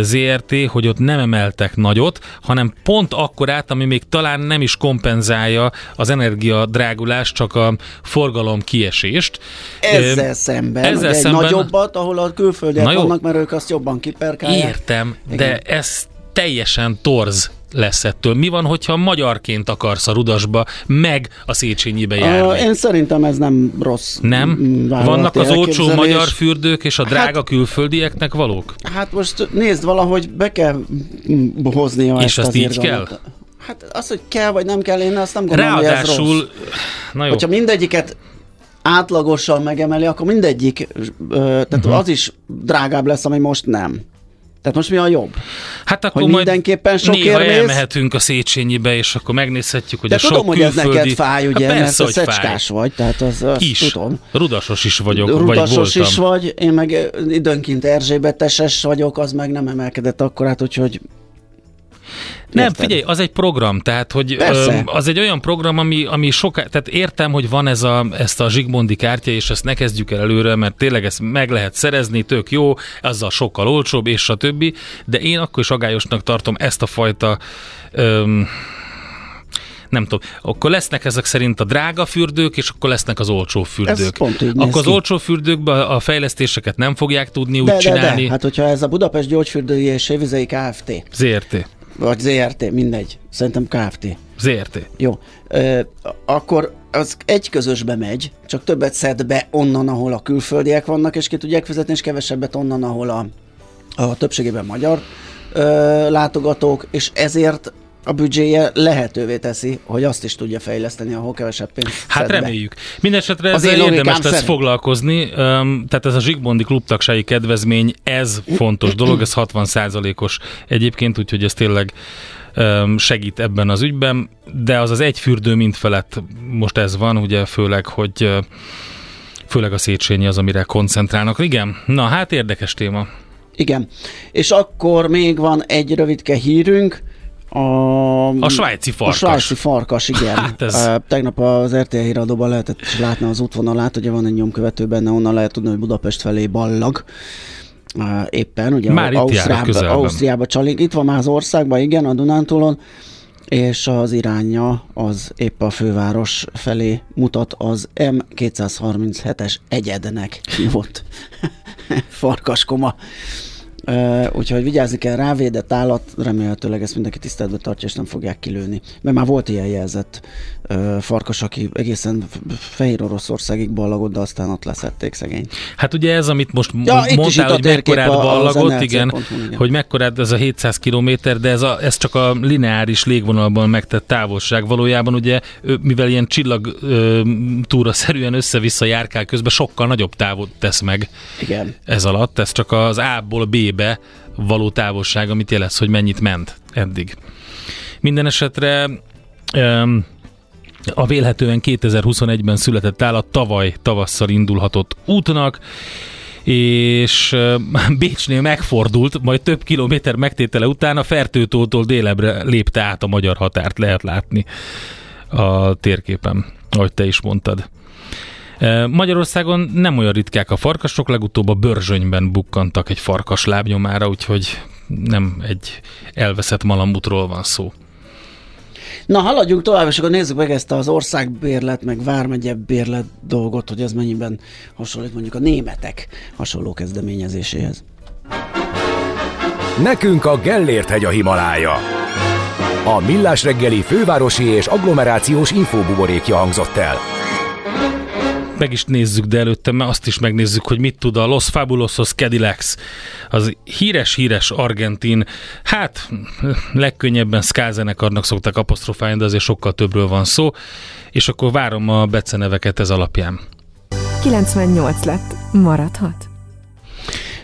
ZRT, hogy ott nem emeltek nagyot, hanem pont akkorát, ami még talán nem is kompenzálja az energia drágulást, csak a forgalom kiesést. Ezzel szemben, ezzel egy szemben- nagyobbat, ahol a külföldiek vannak, mert ők azt jobban kiperkálják. Értem, Igen. de ez teljesen torz lesz ettől? Mi van, hogyha magyarként akarsz a Rudasba, meg a Széchenyibe járni? Uh, én szerintem ez nem rossz. Nem? Vannak az olcsó magyar fürdők és a drága Hát- külföldieknek valók? Hát most nézd, valahogy be kell mm, hoznia És ezt azt az így irgalmat. kell? Hát az, hogy kell vagy nem kell, én azt nem gondolom, hogy ez rossz. Ráadásul, na jó, Hogyha mindegyiket átlagosan megemeli, akkor mindegyik, tehát uh-huh. az is drágább lesz, ami most nem. Tehát most mi a jobb? hát akkor hogy majd mindenképpen sok néha érmész? elmehetünk a Széchenyibe, és akkor megnézhetjük, hogy De a tudom, sok hogy ez külföldi... neked fáj, ugye, hát mert persze, te hogy fáj. szecskás vagy, tehát az, azt Is. tudom. Rudasos is vagyok, vagy Rudasos voltam. is vagy, én meg időnként Erzsébeteses vagyok, az meg nem emelkedett akkorát, úgyhogy Nem, Érted? figyelj, az egy program, tehát hogy Persze. az egy olyan program, ami, ami soká, tehát értem, hogy van ez a, ezt a Zsigmondi kártya, és ezt ne kezdjük el előre, mert tényleg ezt meg lehet szerezni, tök jó, azzal sokkal olcsóbb, és a többi, de én akkor is agályosnak tartom ezt a fajta öm, nem tudom, akkor lesznek ezek szerint a drága fürdők, és akkor lesznek az olcsó fürdők. pont így akkor az ki. olcsó fürdőkben a fejlesztéseket nem fogják tudni úgy de, de, csinálni. de, hát hogyha ez a Budapest Gyógyfürdői és Évizei Kft. ZRT. Vagy ZRT, mindegy, szerintem Kft. ZRT. Jó, ö, akkor az egy közösbe megy, csak többet szed be onnan, ahol a külföldiek vannak, és ki tudják fizetni, és kevesebbet onnan, ahol a, a többségében magyar ö, látogatók, és ezért a büdzséje lehetővé teszi, hogy azt is tudja fejleszteni, ahol kevesebb pénzt Hát szed be. reméljük. Mindenesetre ezzel érdemes lesz foglalkozni. Tehát ez a Zsigmondi klubtagsági kedvezmény, ez fontos dolog, ez 60%-os egyébként, úgyhogy ez tényleg segít ebben az ügyben, de az az egy fürdő mint felett most ez van, ugye főleg, hogy főleg a Széchenyi az, amire koncentrálnak. Igen, na hát érdekes téma. Igen. És akkor még van egy rövidke hírünk, a, A svájci farkas. A svájci farkas, igen. Hát ez- Tegnap az RTL híradóban lehetett is látni az útvonalát, ugye van egy nyomkövető benne, onnan lehet tudni, hogy Budapest felé ballag. Éppen, ugye Már Ausztriába. Ausztriába csalik. Itt van már az országban, igen, a Dunántúlon, és az iránya az épp a főváros felé mutat az M237-es egyednek hívott farkaskoma. Úgyhogy vigyázni kell rá, védett állat, remélhetőleg ezt mindenki tiszteletben tartja, és nem fogják kilőni. Mert már volt ilyen jelzett farkas, aki egészen Fehér Oroszországig ballagott, de aztán ott leszették szegény. Hát ugye ez, amit most Ja, itt is mondtál, itt a hogy mekkorát ballagott, igen, igen. hogy mekkorát ez a 700 km, de ez, a, ez csak a lineáris légvonalban megtett távolság. Valójában ugye, mivel ilyen csillag ö, túraszerűen össze-vissza járkál közben, sokkal nagyobb távot tesz meg Igen. ez alatt. Ez csak az A-ból B-be való távolság, amit jelez, hogy mennyit ment eddig. Minden esetre öm, a vélhetően 2021-ben született állat tavaly tavasszal indulhatott útnak, és Bécsnél megfordult, majd több kilométer megtétele után a Fertőtótól délebre lépte át a magyar határt, lehet látni a térképen, ahogy te is mondtad. Magyarországon nem olyan ritkák a farkasok, legutóbb a Börzsönyben bukkantak egy farkas lábnyomára, úgyhogy nem egy elveszett malambutról van szó. Na, haladjunk tovább, és akkor nézzük meg ezt az országbérlet, meg vármegye bérlet dolgot, hogy ez mennyiben hasonlít mondjuk a németek hasonló kezdeményezéséhez. Nekünk a Gellért hegy a Himalája. A Millás reggeli fővárosi és agglomerációs infóbuborékja hangzott el. Meg is nézzük, de előtte már azt is megnézzük, hogy mit tud a Los Fabulosos Cadillacs, az híres-híres argentin, hát legkönnyebben ska zenekarnak szokták apostrofálni, de azért sokkal többről van szó, és akkor várom a beceneveket ez alapján. 98 lett. Maradhat?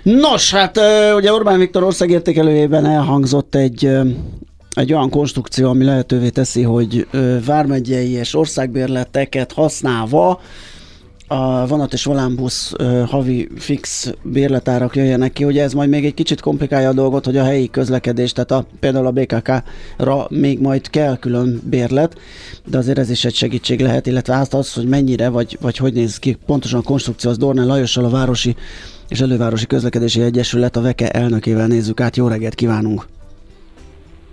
Nos, hát ugye Orbán Viktor országértékelőjében elhangzott egy egy olyan konstrukció, ami lehetővé teszi, hogy vármegyei és országbérleteket használva a vonat és volánbusz havi fix bérletárak jöjjenek ki. Ugye ez majd még egy kicsit komplikálja a dolgot, hogy a helyi közlekedés, tehát a, például a BKK-ra még majd kell külön bérlet, de azért ez is egy segítség lehet, illetve azt az, hogy mennyire, vagy, vagy hogy néz ki pontosan a konstrukció, az Dornán Lajossal a Városi és Elővárosi Közlekedési Egyesület a VEKE elnökével nézzük át. Jó reggelt kívánunk!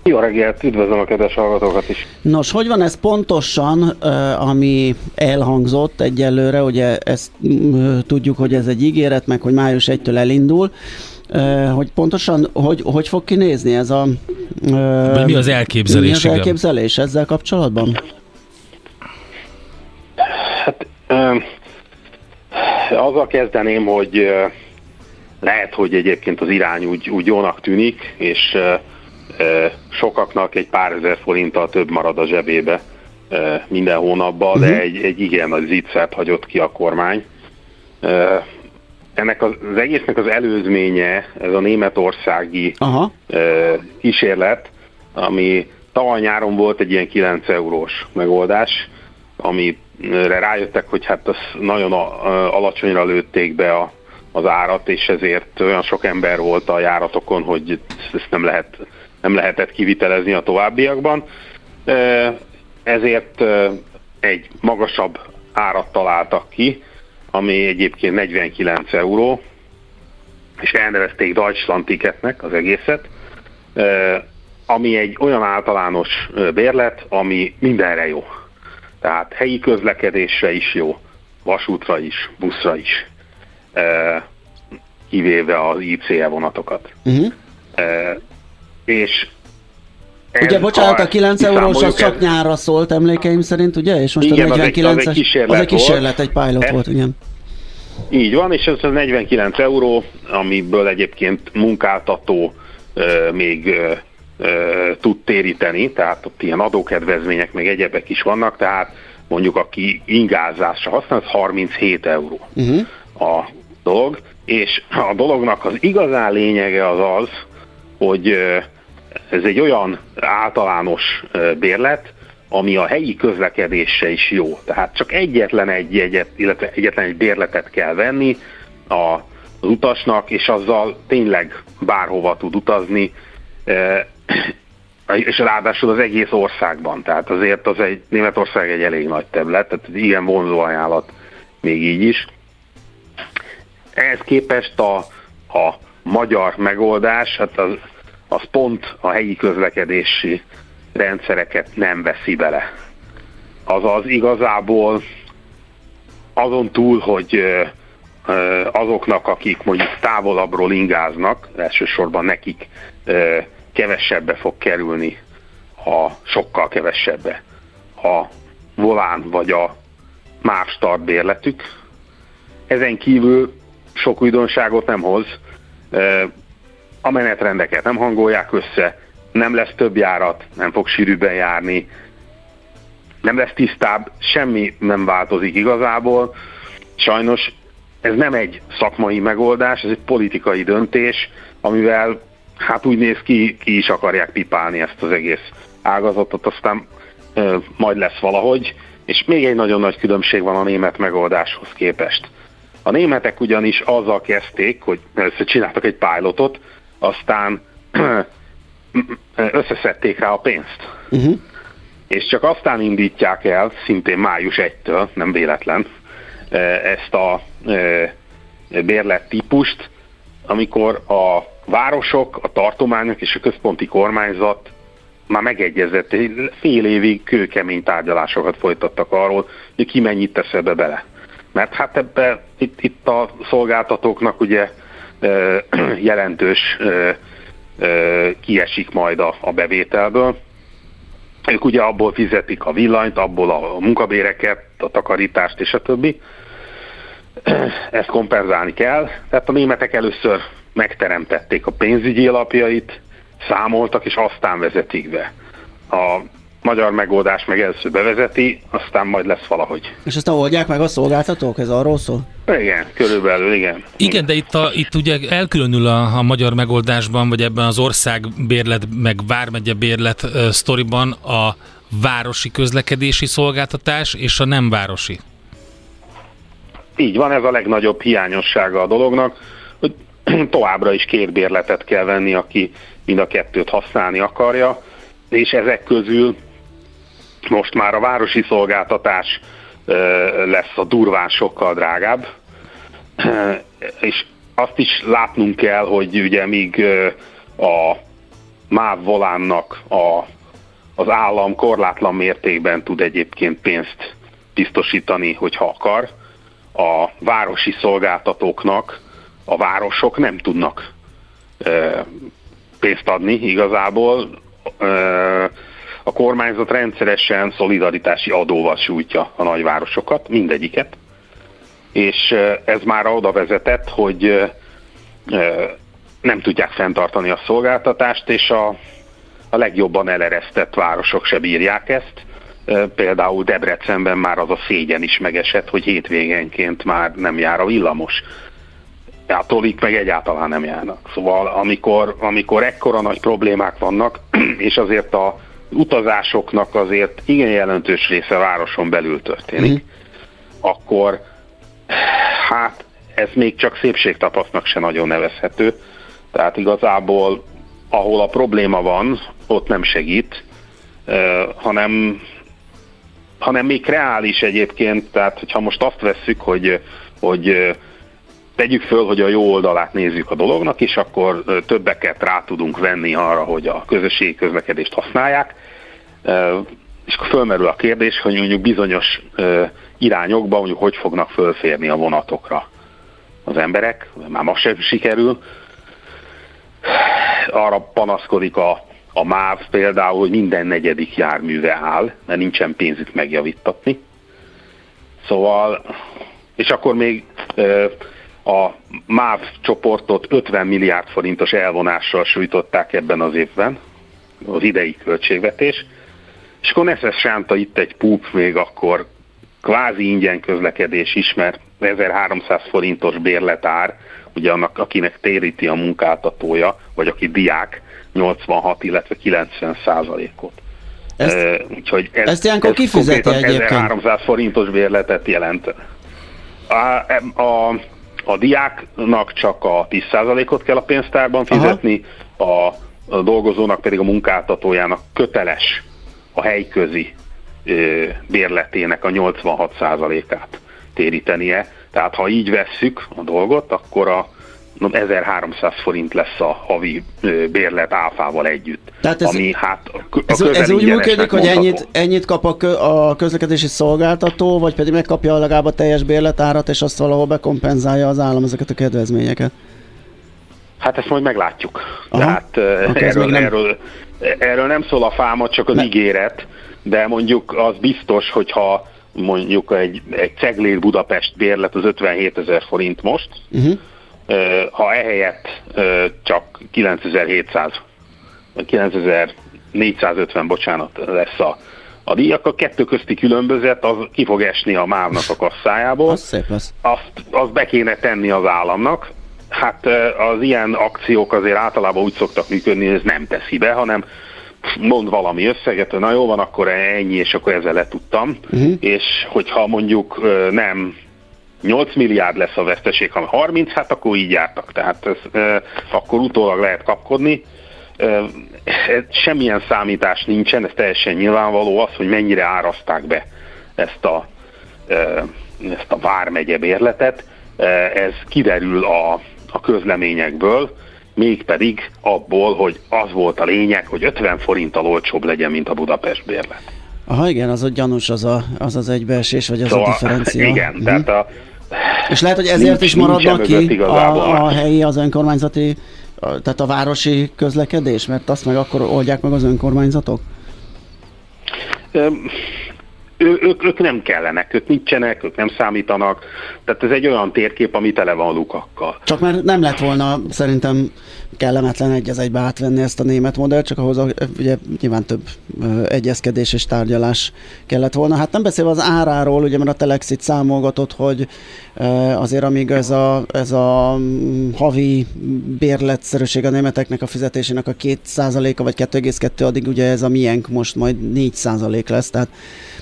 Jó reggelt, üdvözlöm a kedves hallgatókat is. Nos, hogy van ez pontosan, uh, ami elhangzott egyelőre, ugye ezt uh, tudjuk, hogy ez egy ígéret, meg hogy május 1-től elindul. Ö, hogy pontosan, hogy, hogy fog kinézni ez a... Vagy mi az elképzelés, Mi az igen. elképzelés ezzel kapcsolatban? Hát azzal kezdeném, hogy lehet, hogy egyébként az irány úgy, úgy jónak tűnik, és sokaknak egy pár ezer forinttal több marad a zsebébe ö, minden hónapban, de egy, egy igen nagy zicsert hagyott ki a kormány. Ö, ennek az, az egésznek az előzménye, ez a németországi Aha. ö, kísérlet, ami tavaly nyáron volt egy ilyen 9 eurós megoldás, amire rájöttek, hogy hát az nagyon alacsonyra lőtték be a, az árat, és ezért olyan sok ember volt a járatokon, hogy ezt nem, lehet, nem lehetett kivitelezni a továbbiakban. Ezért egy magasabb árat találtak ki, ami egyébként 49 euró, és elnevezték Deutschland ticketnek az egészet, ami egy olyan általános bérlet, ami mindenre jó. Tehát helyi közlekedésre is jó, vasútra is, buszra is, kivéve az ICE vonatokat. Uh-huh. És Ugye, ez, bocsánat, ha a 9 eurós az csak ez- nyárra szólt emlékeim szerint, ugye? És most Igen, a az egy- 49-es... az egy kísérlet az egy kísérlet, volt. egy pilot Ez- volt, igen. Így van, és ez az 49 euró, amiből egyébként munkáltató ö, még ö, tud téríteni, tehát ott ilyen adókedvezmények, meg egyebek is vannak, tehát mondjuk aki ingázásra használ, az 37 euró Uh-huh. a dolog, és a dolognak az igazán lényege az az, hogy ö, ez egy olyan általános bérlet, ami a helyi közlekedésre is jó. Tehát csak egyetlen egy jegyet, illetve egyetlen egy bérletet kell venni a, az utasnak, és azzal tényleg bárhova tud utazni, és ráadásul az egész országban. Tehát azért az egy, Németország egy elég nagy terület, tehát ilyen vonzó ajánlat még így is. Ehhez képest a, a magyar megoldás, hát az, az pont a helyi közlekedési rendszereket nem veszi bele. Azaz igazából azon túl, hogy azoknak, akik mondjuk távolabbról ingáznak, elsősorban nekik kevesebbe fog kerülni, a sokkal kevesebbe a volán vagy a más startbérletük. Ezen kívül sok újdonságot nem hoz, a menetrendeket nem hangolják össze, nem lesz több járat, nem fog sűrűbben járni, nem lesz tisztább, semmi nem változik igazából. Sajnos ez nem egy szakmai megoldás, ez egy politikai döntés, amivel hát úgy néz ki, ki is akarják pipálni ezt az egész ágazatot, aztán ö, majd lesz valahogy. És még egy nagyon nagy különbség van a német megoldáshoz képest. A németek ugyanis azzal kezdték, hogy először csináltak egy pilotot, aztán összeszedték rá a pénzt. Uh-huh. És csak aztán indítják el, szintén május 1-től, nem véletlen, ezt a bérlet típust, amikor a városok, a tartományok és a központi kormányzat már megegyezett, fél évig kőkemény tárgyalásokat folytattak arról, hogy ki mennyit tesz ebbe bele. Mert hát ebbe itt, itt a szolgáltatóknak ugye jelentős kiesik majd a, a bevételből. Ők ugye abból fizetik a villanyt, abból a munkabéreket, a takarítást és a többi. Ezt kompenzálni kell. Tehát a németek először megteremtették a pénzügyi alapjait, számoltak, és aztán vezetik be. A magyar megoldás meg először bevezeti, aztán majd lesz valahogy. És ezt oldják meg a szolgáltatók? Ez arról szól? Igen, körülbelül, igen. Igen, de itt, a, itt ugye elkülönül a, a magyar megoldásban, vagy ebben az ország bérlet, meg vármegye bérlet uh, sztoriban a városi közlekedési szolgáltatás és a nem városi. Így van, ez a legnagyobb hiányossága a dolognak, hogy továbbra is két bérletet kell venni, aki mind a kettőt használni akarja, és ezek közül most már a városi szolgáltatás lesz a durván sokkal drágább, és azt is látnunk kell, hogy ugye míg a MÁV volánnak a, az állam korlátlan mértékben tud egyébként pénzt biztosítani, hogyha akar, a városi szolgáltatóknak a városok nem tudnak pénzt adni igazából. A kormányzat rendszeresen szolidaritási adóval sújtja a nagyvárosokat, mindegyiket, és ez már oda vezetett, hogy nem tudják fenntartani a szolgáltatást, és a, a legjobban eleresztett városok se bírják ezt. Például Debrecenben már az a szégyen is megesett, hogy hétvégenként már nem jár a villamos. Attól itt meg egyáltalán nem járnak. Szóval amikor, amikor ekkora nagy problémák vannak, és azért a utazásoknak azért igen jelentős része városon belül történik, mm. akkor hát ez még csak szépségtapasznak se nagyon nevezhető. Tehát igazából ahol a probléma van, ott nem segít, hanem hanem még reális egyébként, tehát hogyha most azt vesszük, hogy, hogy tegyük föl, hogy a jó oldalát nézzük a dolognak, és akkor többeket rá tudunk venni arra, hogy a közösségi közlekedést használják, és akkor fölmerül a kérdés, hogy mondjuk bizonyos ö, irányokban mondjuk hogy fognak fölférni a vonatokra az emberek, már ma sem sikerül. Arra panaszkodik a, a MÁV például, hogy minden negyedik járműve áll, mert nincsen pénzük megjavítatni. Szóval, és akkor még a MÁV csoportot 50 milliárd forintos elvonással sújtották ebben az évben, az idei költségvetés, és akkor Neszes Sánta itt egy púp még akkor kvázi ingyen közlekedés is, mert 1300 forintos bérletár, ugye annak, akinek téríti a munkáltatója, vagy aki diák, 86, illetve 90 százalékot. Ezt- Ö, úgyhogy ez, ezt ilyenkor ez kifizeti egyébként? 1300 forintos bérletet jelent. A, a, a diáknak csak a 10%-ot kell a pénztárban fizetni, a, a dolgozónak pedig a munkáltatójának köteles a helyközi ö, bérletének a 86%-át térítenie. Tehát ha így vesszük a dolgot, akkor a 1300 forint lesz a havi bérlet áfával együtt. Tehát ez- ami hát a, Ez, ez úgy működik, hogy mondható. ennyit, ennyit kap a, kö, a közlekedési szolgáltató, vagy pedig megkapja legalább a teljes bérletárat, és azt valahol bekompenzálja az állam ezeket a kedvezményeket. Hát ezt majd meglátjuk. Aha. Tehát ez erről, nem- erről, erről nem szól a fáma, csak az Ne. ígéret, de mondjuk az biztos, hogyha mondjuk egy, egy ceglér Budapest bérlet az 57 ezer forint most, Uh-huh. Ha ehelyett csak 9700, vagy 9450, bocsánat, lesz a, a díj, akkor a kettő közti különbözet az ki fog esni a mávnak a kasszájából Az szép lesz. azt, azt be kéne tenni az államnak. Hát az ilyen akciók azért általában úgy szoktak működni, hogy ez nem teszi be, hanem mond valami összeget, na jó van, akkor ennyi, és akkor ezzel letudtam. Uh-huh. És hogyha mondjuk nem 8 milliárd lesz a veszteség, hanem 30, hát akkor így jártak. Tehát ez, ö, akkor utólag lehet kapkodni. Ez Semmilyen számítás nincsen, ez teljesen nyilvánvaló az, hogy mennyire áraszták be ezt a, ezt a Vármegye bérletet. Ez kiderül a, a közleményekből, mégpedig abból, hogy az volt a lényeg, hogy 50 forinttal olcsóbb legyen, mint a Budapest bérlet. Aha, igen, az ott gyanús az a, az, az egybeesés, vagy az a differencia. igen, Mhm. tehát a, És lehet, hogy ezért Nincs- is maradnak ki a, a helyi, az önkormányzati, a, tehát a városi közlekedés, mert azt meg akkor oldják meg az önkormányzatok? Öm, ő, ők, ők nem kellenek, ők nincsenek, ők nem számítanak, tehát ez egy olyan térkép, ami tele van lukakkal. Csak mert nem lett volna szerintem kellemetlen egy az egybe átvenni ezt a német modellt, csak ahhoz ugye nyilván több egyezkedés és tárgyalás kellett volna. Hát nem beszélve az áráról, ugye mert a Telex itt számolgatott, hogy azért amíg ez a, ez a mm, havi bérletszerűség a németeknek a fizetésének a 2%-a vagy 2,2 addig ugye ez a miénk most majd 4% lesz, tehát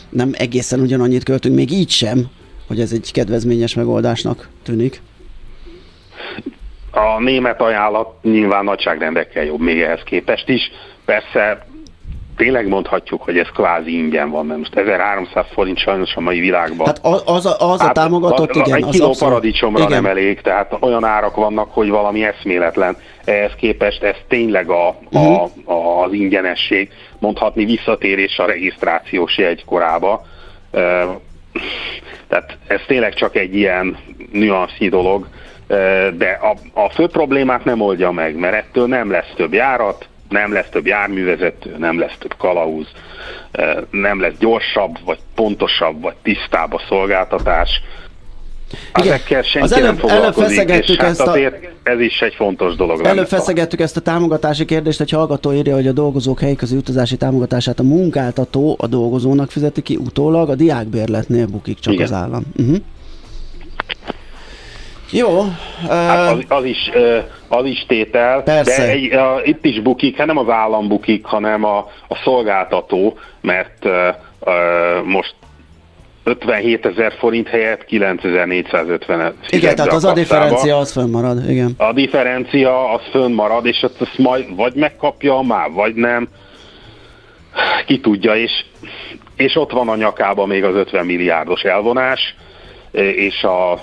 nem egészen ugyanannyit költünk, még így sem, hogy ez egy kedvezményes megoldásnak tűnik. A német ajánlat nyilván nagyságrendekkel jobb még ehhez képest is. Persze tényleg mondhatjuk, hogy ez kvázi ingyen van, mert most 1300 forint sajnos a mai világban. Hát az, az, a, az a támogatott, a, igen. Egy kiló abszolút- paradicsomra igen. nem elég, tehát olyan árak vannak, hogy valami eszméletlen. Ehhez képest ez tényleg a, a, a, az ingyenesség, mondhatni visszatérés a regisztrációs jegy korába. Ö, Tehát ez tényleg csak egy ilyen nüansznyi dolog. De a, a fő problémát nem oldja meg, mert ettől nem lesz több járat, nem lesz több járművezető, nem lesz több kalauz, nem lesz gyorsabb, vagy pontosabb, vagy tisztább a szolgáltatás. Igen. Ezekkel senki Az nem előbb- előbb foglalkozik, és feszegettük hát ezt a- azért ez is egy fontos dolog. Előbb feszegettük ezt a támogatási kérdést, egy hallgató írja, hogy a dolgozók helyközi utazási támogatását a munkáltató a dolgozónak fizeti ki utólag, a diákbérletnél bukik csak Igen. az állam. Uh-huh. Jó. Hát az, az, is, az is tétel, Persze. de egy, a, itt is bukik, hát nem az állam bukik, hanem a, a szolgáltató, mert ö, ö, most 57 ezer forint helyett 9450 igen, tehát az a differencia az fönnmarad, igen. A differencia az fönnmarad, és azt majd vagy megkapja már, vagy nem. Ki tudja, és, és ott van a nyakában még az 50 milliárdos elvonás, és a,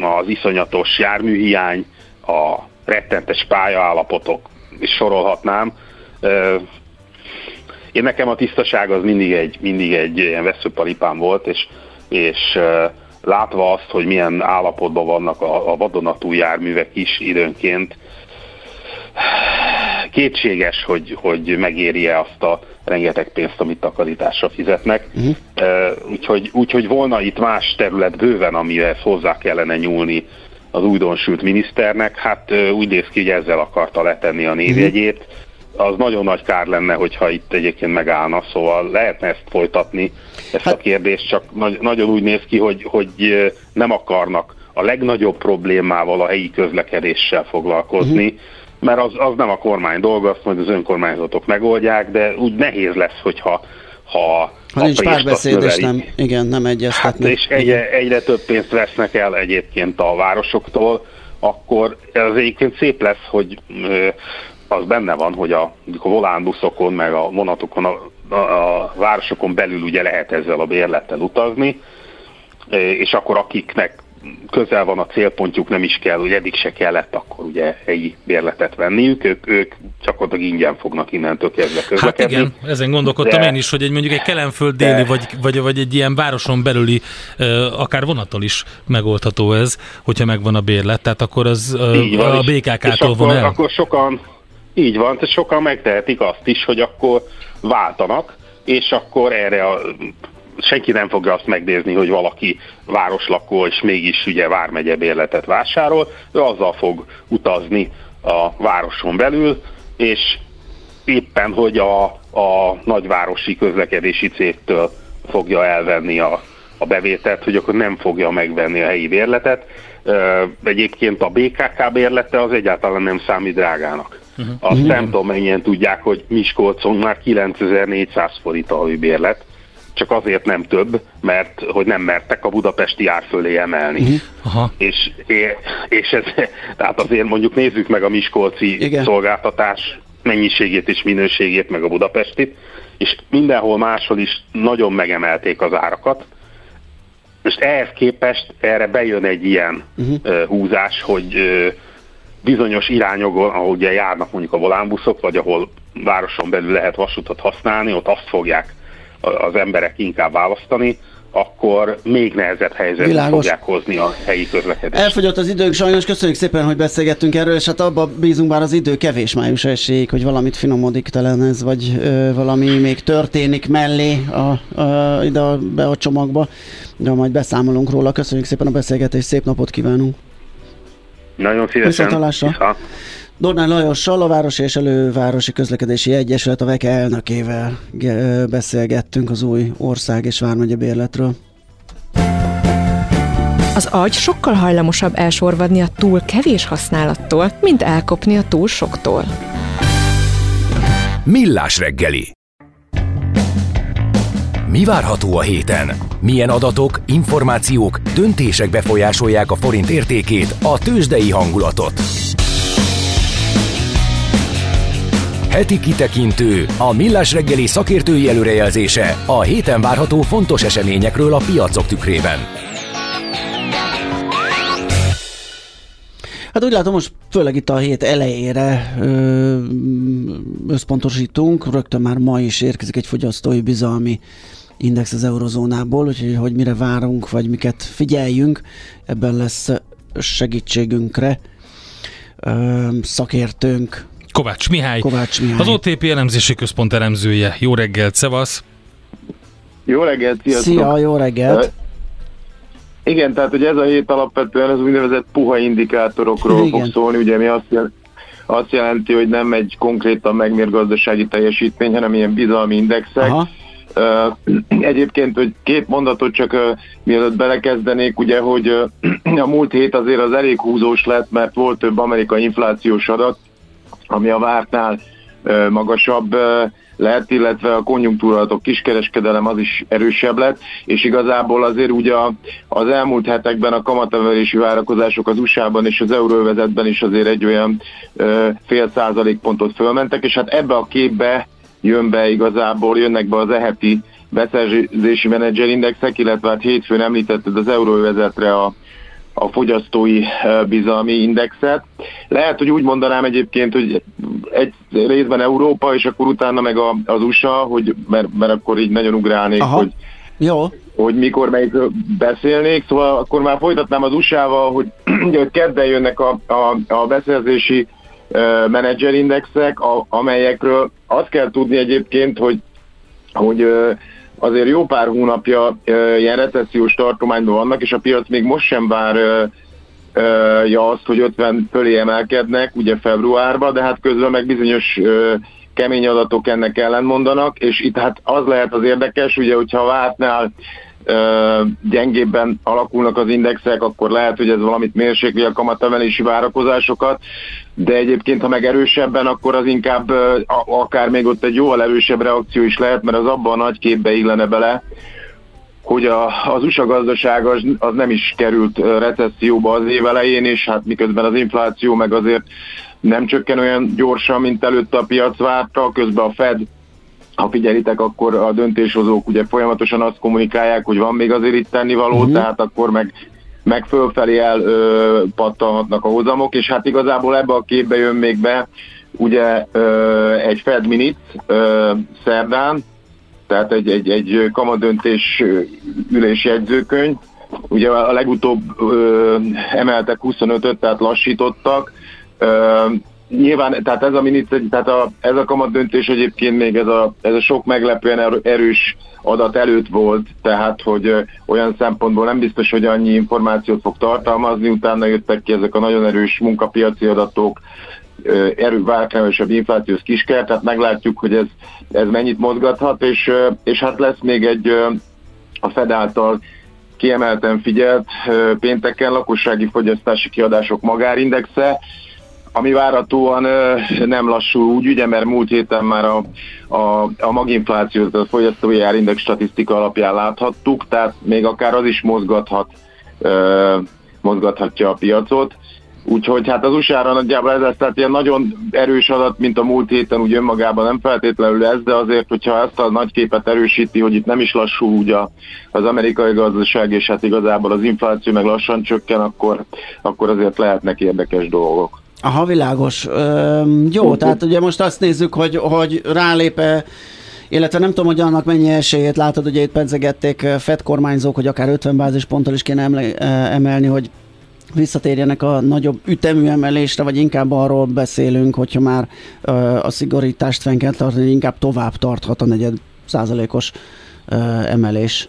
az iszonyatos járműhiány, a rettentes pályaállapotok, és sorolhatnám. Én nekem a tisztaság az mindig egy, mindig egy ilyen veszőparipám volt, és, és látva azt, hogy milyen állapotban vannak a, a vadonatúj járművek is időnként, kétséges, hogy, hogy megéri-e azt a rengeteg pénzt, amit takarításra fizetnek. Uh-huh. Úgyhogy, úgyhogy volna itt más terület bőven, amihez hozzá kellene nyúlni az újdonsült miniszternek. Hát úgy néz ki, hogy ezzel akarta letenni a névjegyét. Az nagyon nagy kár lenne, hogyha itt egyébként megállna, szóval lehetne ezt folytatni, ezt Hát- a kérdést, csak nagy, nagyon úgy néz ki, hogy, hogy nem akarnak a legnagyobb problémával a helyi közlekedéssel foglalkozni, uh-huh mert az, az nem a kormány dolga, azt majd az önkormányzatok megoldják, de úgy nehéz lesz, hogyha ha Ha nincs párbeszéd, és nem, igen, nem Hát, egyeztetnek. és egyre, egyre több pénzt vesznek el egyébként a városoktól, akkor ez egyébként szép lesz, hogy az benne van, hogy a, a volánbuszokon, meg a vonatokon, a, a, a városokon belül ugye lehet ezzel a bérlettel utazni, és akkor akiknek közel van a célpontjuk, nem is kell, hogy eddig se kellett, akkor ugye helyi bérletet venniük, ők, ők gyakorlatilag ingyen fognak innentől kezdve Hát közlekedni. igen, ezen gondolkodtam De- én is, hogy egy mondjuk egy Kelenföld déli, De- vagy, vagy, vagy egy ilyen városon belüli, akár vonattal is megoldható ez, hogyha megvan a bérlet, tehát akkor az van, a BKK-tól van el. akkor sokan, így van, tehát sokan megtehetik azt is, hogy akkor váltanak, és akkor erre a, senki nem fogja azt megnézni, hogy valaki városlakó, és mégis ugye Vármegye bérletet vásárol, ő azzal fog utazni a városon belül, és éppen, hogy a, a nagyvárosi közlekedési cégtől fogja elvenni a, a bevételt, hogy akkor nem fogja megvenni a helyi bérletet. Egyébként a BKK bérlete az egyáltalán nem számít drágának. Uh-huh. Azt nem tudom, mennyien tudják, hogy Miskolcon már 9400 forint a bérlet, csak azért nem több, mert hogy nem mertek a budapesti ár fölé emelni. Uh-huh. Aha. És, és ez, tehát azért mondjuk nézzük meg a Miskolci Igen. Szolgáltatás mennyiségét és minőségét, meg a Budapestit, és mindenhol máshol is nagyon megemelték az árakat. Most ehhez képest erre bejön egy ilyen uh-huh. húzás, hogy bizonyos irányokon, ahol ugye járnak mondjuk a volánbuszok, vagy ahol városon belül lehet vasutat használni, ott azt fogják az emberek inkább választani, akkor még nehezebb helyzetbe Világos. fogják hozni a helyi közlekedést. Elfogyott az időnk sajnos, köszönjük szépen, hogy beszélgettünk erről, és hát abba bízunk bár az idő kevés május esélyig, hogy valamit finomodik talán ez, vagy ö, valami még történik mellé a, a, ide a, be a csomagba, de majd beszámolunk róla. Köszönjük szépen a beszélgetést, szép napot kívánunk! Nagyon szívesen. Viszonthallásra. Vissza. Dornán Lajossal, a Városi és Elővárosi Közlekedési Egyesület, a VEKE elnökével beszélgettünk az új ország és vármegye bérletről. Az agy sokkal hajlamosabb elsorvadni a túl kevés használattól, mint elkopni a túl soktól. Millás reggeli. Mi várható a héten? Milyen adatok, információk, döntések befolyásolják a forint értékét, a tőzsdei hangulatot? Heti kitekintő, a Millás reggeli szakértői előrejelzése a héten várható fontos eseményekről a piacok tükrében. Hát úgy látom, most főleg itt a hét elejére összpontosítunk, rögtön már ma is érkezik egy fogyasztói bizalmi index az eurozónából, úgyhogy hogy mire várunk, vagy miket figyeljünk, ebben lesz segítségünkre szakértőnk Kovács Mihály, Kovács Mihály. az OTP elemzési központ elemzője. Jó reggelt, szevasz! Jó reggelt, sziasztok! Szia, jó reggelt! Igen, tehát hogy ez a hét alapvetően az úgynevezett puha indikátorokról Igen. fog szólni, ugye mi azt, jel- azt jelenti, hogy nem egy konkrétan megmér gazdasági teljesítmény, hanem ilyen bizalmi indexek. Aha. Egyébként, hogy két mondatot csak mielőtt belekezdenék, ugye, hogy a múlt hét azért az elég húzós lett, mert volt több amerikai inflációs adat, ami a vártnál magasabb lett, illetve a konjunktúraadatok kiskereskedelem az is erősebb lett, és igazából azért ugye az elmúlt hetekben a kamatemelési várakozások az USA-ban és az euróvezetben is azért egy olyan fél százalékpontot fölmentek, és hát ebbe a képbe jön be igazából, jönnek be az eheti beszerzési menedzserindexek, illetve hát hétfőn említetted az euróvezetre a a fogyasztói bizalmi indexet. Lehet, hogy úgy mondanám egyébként, hogy egy részben Európa, és akkor utána meg a, az USA, hogy, mert, mert akkor így nagyon ugrálnék, Aha. hogy, Jó, hogy mikor melyikről beszélnék, szóval akkor már folytatnám az USA-val, hogy, hogy kedden jönnek a, a, a beszerzési uh, menedzserindexek, a, amelyekről azt kell tudni egyébként, hogy, hogy uh, azért jó pár hónapja ilyen recessziós tartományban vannak, és a piac még most sem vár ja azt, hogy 50 fölé emelkednek, ugye februárban, de hát közben meg bizonyos kemény adatok ennek ellenmondanak, és itt hát az lehet az érdekes, ugye, hogyha a vártnál gyengébben alakulnak az indexek, akkor lehet, hogy ez valamit mérsékli a kamatemelési várakozásokat, de egyébként, ha meg erősebben, akkor az inkább akár még ott egy jóval erősebb reakció is lehet, mert az abban a nagy képbe illene bele, hogy a, az USA gazdaság az, az nem is került recesszióba az év elején, és hát miközben az infláció meg azért nem csökken olyan gyorsan, mint előtte a piac várta, közben a Fed ha figyelitek, akkor a döntéshozók ugye folyamatosan azt kommunikálják, hogy van még azért itt tennivaló, uh-huh. tehát akkor meg, meg fölfelé el ö, pattanhatnak a hozamok, és hát igazából ebbe a képbe jön még be ugye ö, egy Fed Minute ö, szerdán, tehát egy, egy, egy kamadöntés ö, ülés jegyzőkönyv, ugye a legutóbb ö, emeltek 25-öt, tehát lassítottak, ö, Nyilván, tehát ez a minit, tehát a, ez a kamat döntés egyébként még ez a, ez a sok meglepően erő- erős adat előtt volt, tehát hogy olyan szempontból nem biztos, hogy annyi információt fog tartalmazni, utána jöttek ki ezek a nagyon erős munkapiaci adatok, erő várkányosabb inflációs kisker, tehát meglátjuk, hogy ez, ez mennyit mozgathat, és, és hát lesz még egy a Fed által kiemelten figyelt pénteken lakossági fogyasztási kiadások magárindexe, ami várhatóan nem lassul úgy, ugye, mert múlt héten már a, a, a maginflációt, a fogyasztói árindex statisztika alapján láthattuk, tehát még akár az is mozgathat, mozgathatja a piacot. Úgyhogy hát az USA-ra nagyjából ez lesz, tehát ilyen nagyon erős adat, mint a múlt héten, úgy önmagában nem feltétlenül ez, de azért, hogyha ezt a nagy képet erősíti, hogy itt nem is lassul úgy a, az amerikai gazdaság, és hát igazából az infláció meg lassan csökken, akkor, akkor azért lehetnek érdekes dolgok. Aha, világos. Jó, tehát ugye most azt nézzük, hogy, hogy rálépe illetve nem tudom, hogy annak mennyi esélyét látod, ugye itt pedzegették Fed kormányzók, hogy akár 50 bázisponttal is kéne emle- emelni, hogy visszatérjenek a nagyobb ütemű emelésre, vagy inkább arról beszélünk, hogyha már uh, a szigorítást fenn kell tartani, inkább tovább tarthat a negyed százalékos uh, emelés.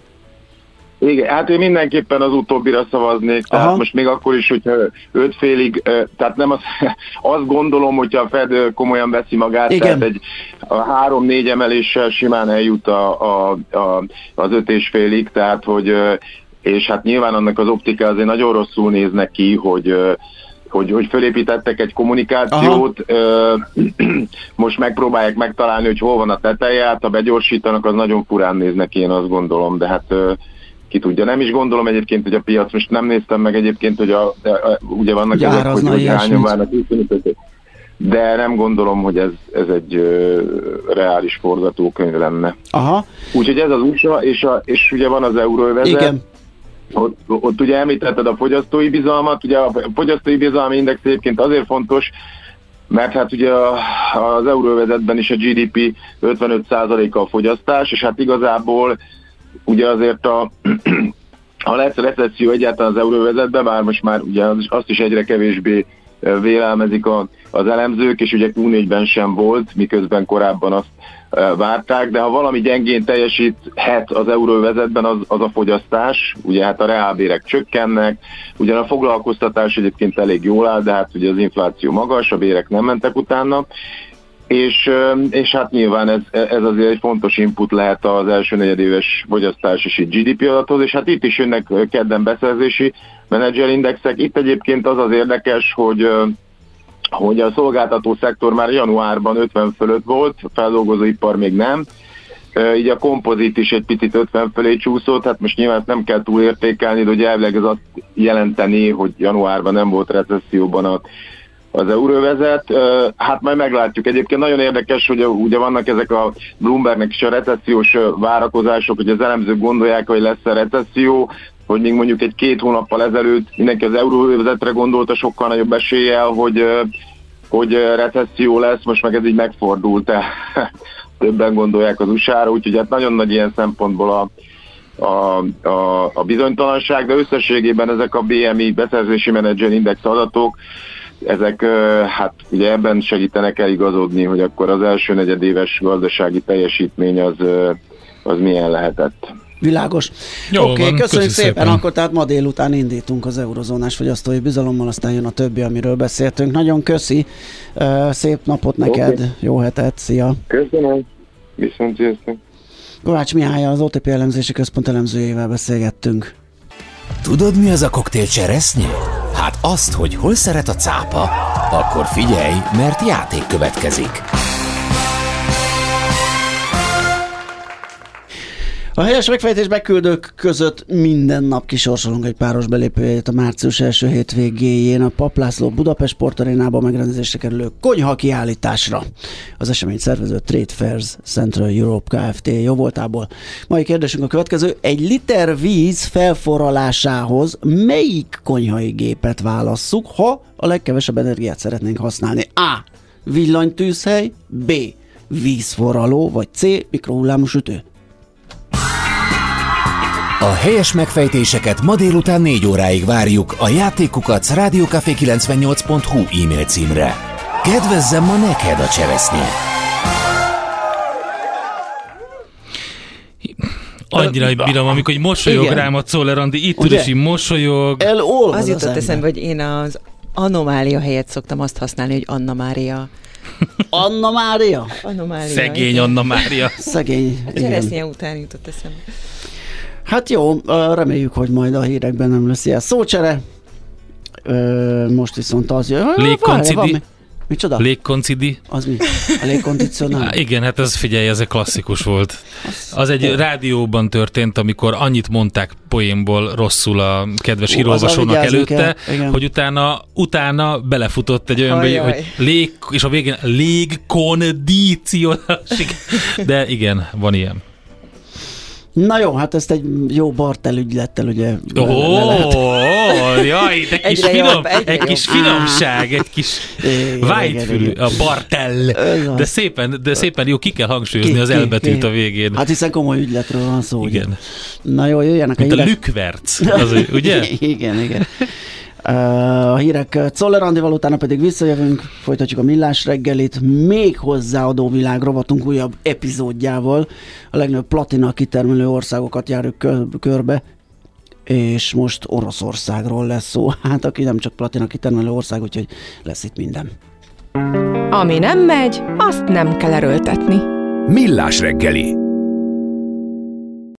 Igen, hát én mindenképpen az utóbbira szavaznék, tehát Aha. most még akkor is, hogyha öt félig, tehát nem az, azt gondolom, hogyha a Fed komolyan veszi magát, Igen. tehát egy a három-négy emeléssel simán eljut a, a, a, az öt és félig, tehát hogy és hát nyilván annak az optika azért nagyon rosszul néznek ki, hogy hogy, hogy fölépítettek egy kommunikációt, ö, most megpróbálják megtalálni, hogy hol van a teteje, hát ha begyorsítanak, az nagyon furán néz neki, én azt gondolom, de hát ö, ki tudja. Nem is gondolom egyébként, hogy a piac, most nem néztem meg egyébként, hogy a, a, a, ugye vannak Hogy ezek, hogy, hogy hányan várnak de nem gondolom, hogy ez, ez egy ö, reális forgatókönyv lenne. Aha, Úgyhogy ez az USA, és, a, és ugye van az euróövezet, igen. ott, ott ugye említetted a fogyasztói bizalmat, ugye a fogyasztói bizalmi index egyébként azért fontos, mert hát ugye az euróvezetben is a GDP 55%-a a fogyasztás, és hát igazából ugye azért a, ha lesz recesszió egyáltalán az euróvezetben, bár most már ugye az- azt is egyre kevésbé vélelmezik a, az elemzők, és ugye Q4-ben sem volt, miközben korábban azt várták, de ha valami gyengén teljesíthet az euróvezetben, az, az a fogyasztás, ugye hát a reálbérek csökkennek, ugyan a foglalkoztatás egyébként elég jól áll, de hát ugye az infláció magas, a bérek nem mentek utána, és, és hát nyilván ez, ez azért egy fontos input lehet az első negyedéves fogyasztás és így GDP adathoz, és hát itt is jönnek kedden beszerzési menedzserindexek. Itt egyébként az az érdekes, hogy hogy a szolgáltató szektor már januárban 50 fölött volt, a feldolgozóipar még nem, így a kompozit is egy picit 50 fölé csúszott, hát most nyilván ezt nem kell túl értékelni, de ugye elvileg ez azt jelenteni, hogy januárban nem volt recesszióban a, az euróvezet. Hát majd meglátjuk. Egyébként nagyon érdekes, hogy ugye vannak ezek a Bloombergnek is a recessziós várakozások, hogy az elemzők gondolják, hogy lesz a recesszió, hogy még mondjuk egy két hónappal ezelőtt mindenki az euróvezetre gondolta sokkal nagyobb eséllyel, hogy, hogy recesszió lesz, most meg ez így megfordult. Többen gondolják az USA-ra, úgyhogy hát nagyon nagy ilyen szempontból a, a, a, a bizonytalanság, de összességében ezek a BMI beszerzési menedzser index adatok, ezek hát ugye ebben segítenek eligazodni, hogy akkor az első negyedéves gazdasági teljesítmény az, az milyen lehetett. Világos. Jó Oké, okay, van, köszönjük szépen. szépen. Akkor tehát ma délután indítunk az eurozónás fogyasztói bizalommal, aztán jön a többi, amiről beszéltünk. Nagyon köszi. Szép napot neked, Oké. jó hetet, szia. Köszönöm. Viszont sziasztok. Kovács Mihály, az OTP elemzési központ elemzőjével beszélgettünk. Tudod, mi az a koktél cseresznye? Hát azt, hogy hol szeret a cápa, akkor figyelj, mert játék következik. A helyes megfejtés beküldők között minden nap kisorsolunk egy páros belépőjét a március első hétvégéjén a Paplászló Budapest Sportarénában megrendezésre kerülő konyha kiállításra. Az esemény szervező Trade Fairs Central Europe Kft. jó voltából. Mai kérdésünk a következő. Egy liter víz felforralásához melyik konyhai gépet válasszuk, ha a legkevesebb energiát szeretnénk használni? A. Villanytűzhely, B. Vízforraló, vagy C. Mikrohullámú sütő. A helyes megfejtéseket ma délután 4 óráig várjuk a játékukat rádiókafé98.hu e-mail címre. Kedvezzem ma neked a cseresznye! Annyira bírom, amikor hogy mosolyog Igen. rám a Czoller Andi, itt és így mosolyog. Elolvad Az jutott eszembe, hogy én az anomália helyett szoktam azt használni, hogy Anna Mária. Anna Mária? Anomália. Szegény igen. Anna Mária. Szegény. A. Cseresznye után jutott eszembe. Hát jó, reméljük, hogy majd a hírekben nem lesz ilyen szócsere. Most viszont az jön. Légkoncidi. Micsoda? Légkoncidi. Az mi? A légkondicionál? Igen, hát ez figyelj, ez egy klasszikus volt. Az egy rádióban történt, amikor annyit mondták poénból rosszul a kedves vigyázni előtte, igen. hogy utána, utána belefutott egy olyan, Ajaj. hogy lég, és a végén légkondícionálásig. De igen, van ilyen. Na jó, hát ezt egy jó bartel ügylettel ugye Ó, oh, jaj, de kis finom, jobb, egy kis jobb. finomság, egy kis igen, a bartell. De szépen, de szépen jó, ki kell hangsúlyozni Ki- az elbetűt a végén. Hát hiszen komoly ügyletről van szó. ugye? Igen. Na jó, jöjjenek Mint a a hírek. lükverc, az, ugye? igen, igen. Ö, A hírek Czoller Andival, utána pedig visszajövünk, folytatjuk a millás reggelit, még hozzáadó világ rovatunk újabb epizódjával. A legnagyobb platina kitermelő országokat járjuk kör, körbe, és most Oroszországról lesz szó. Hát aki nem csak platina kitermelő ország, úgyhogy lesz itt minden. Ami nem megy, azt nem kell erőltetni. Millás reggeli.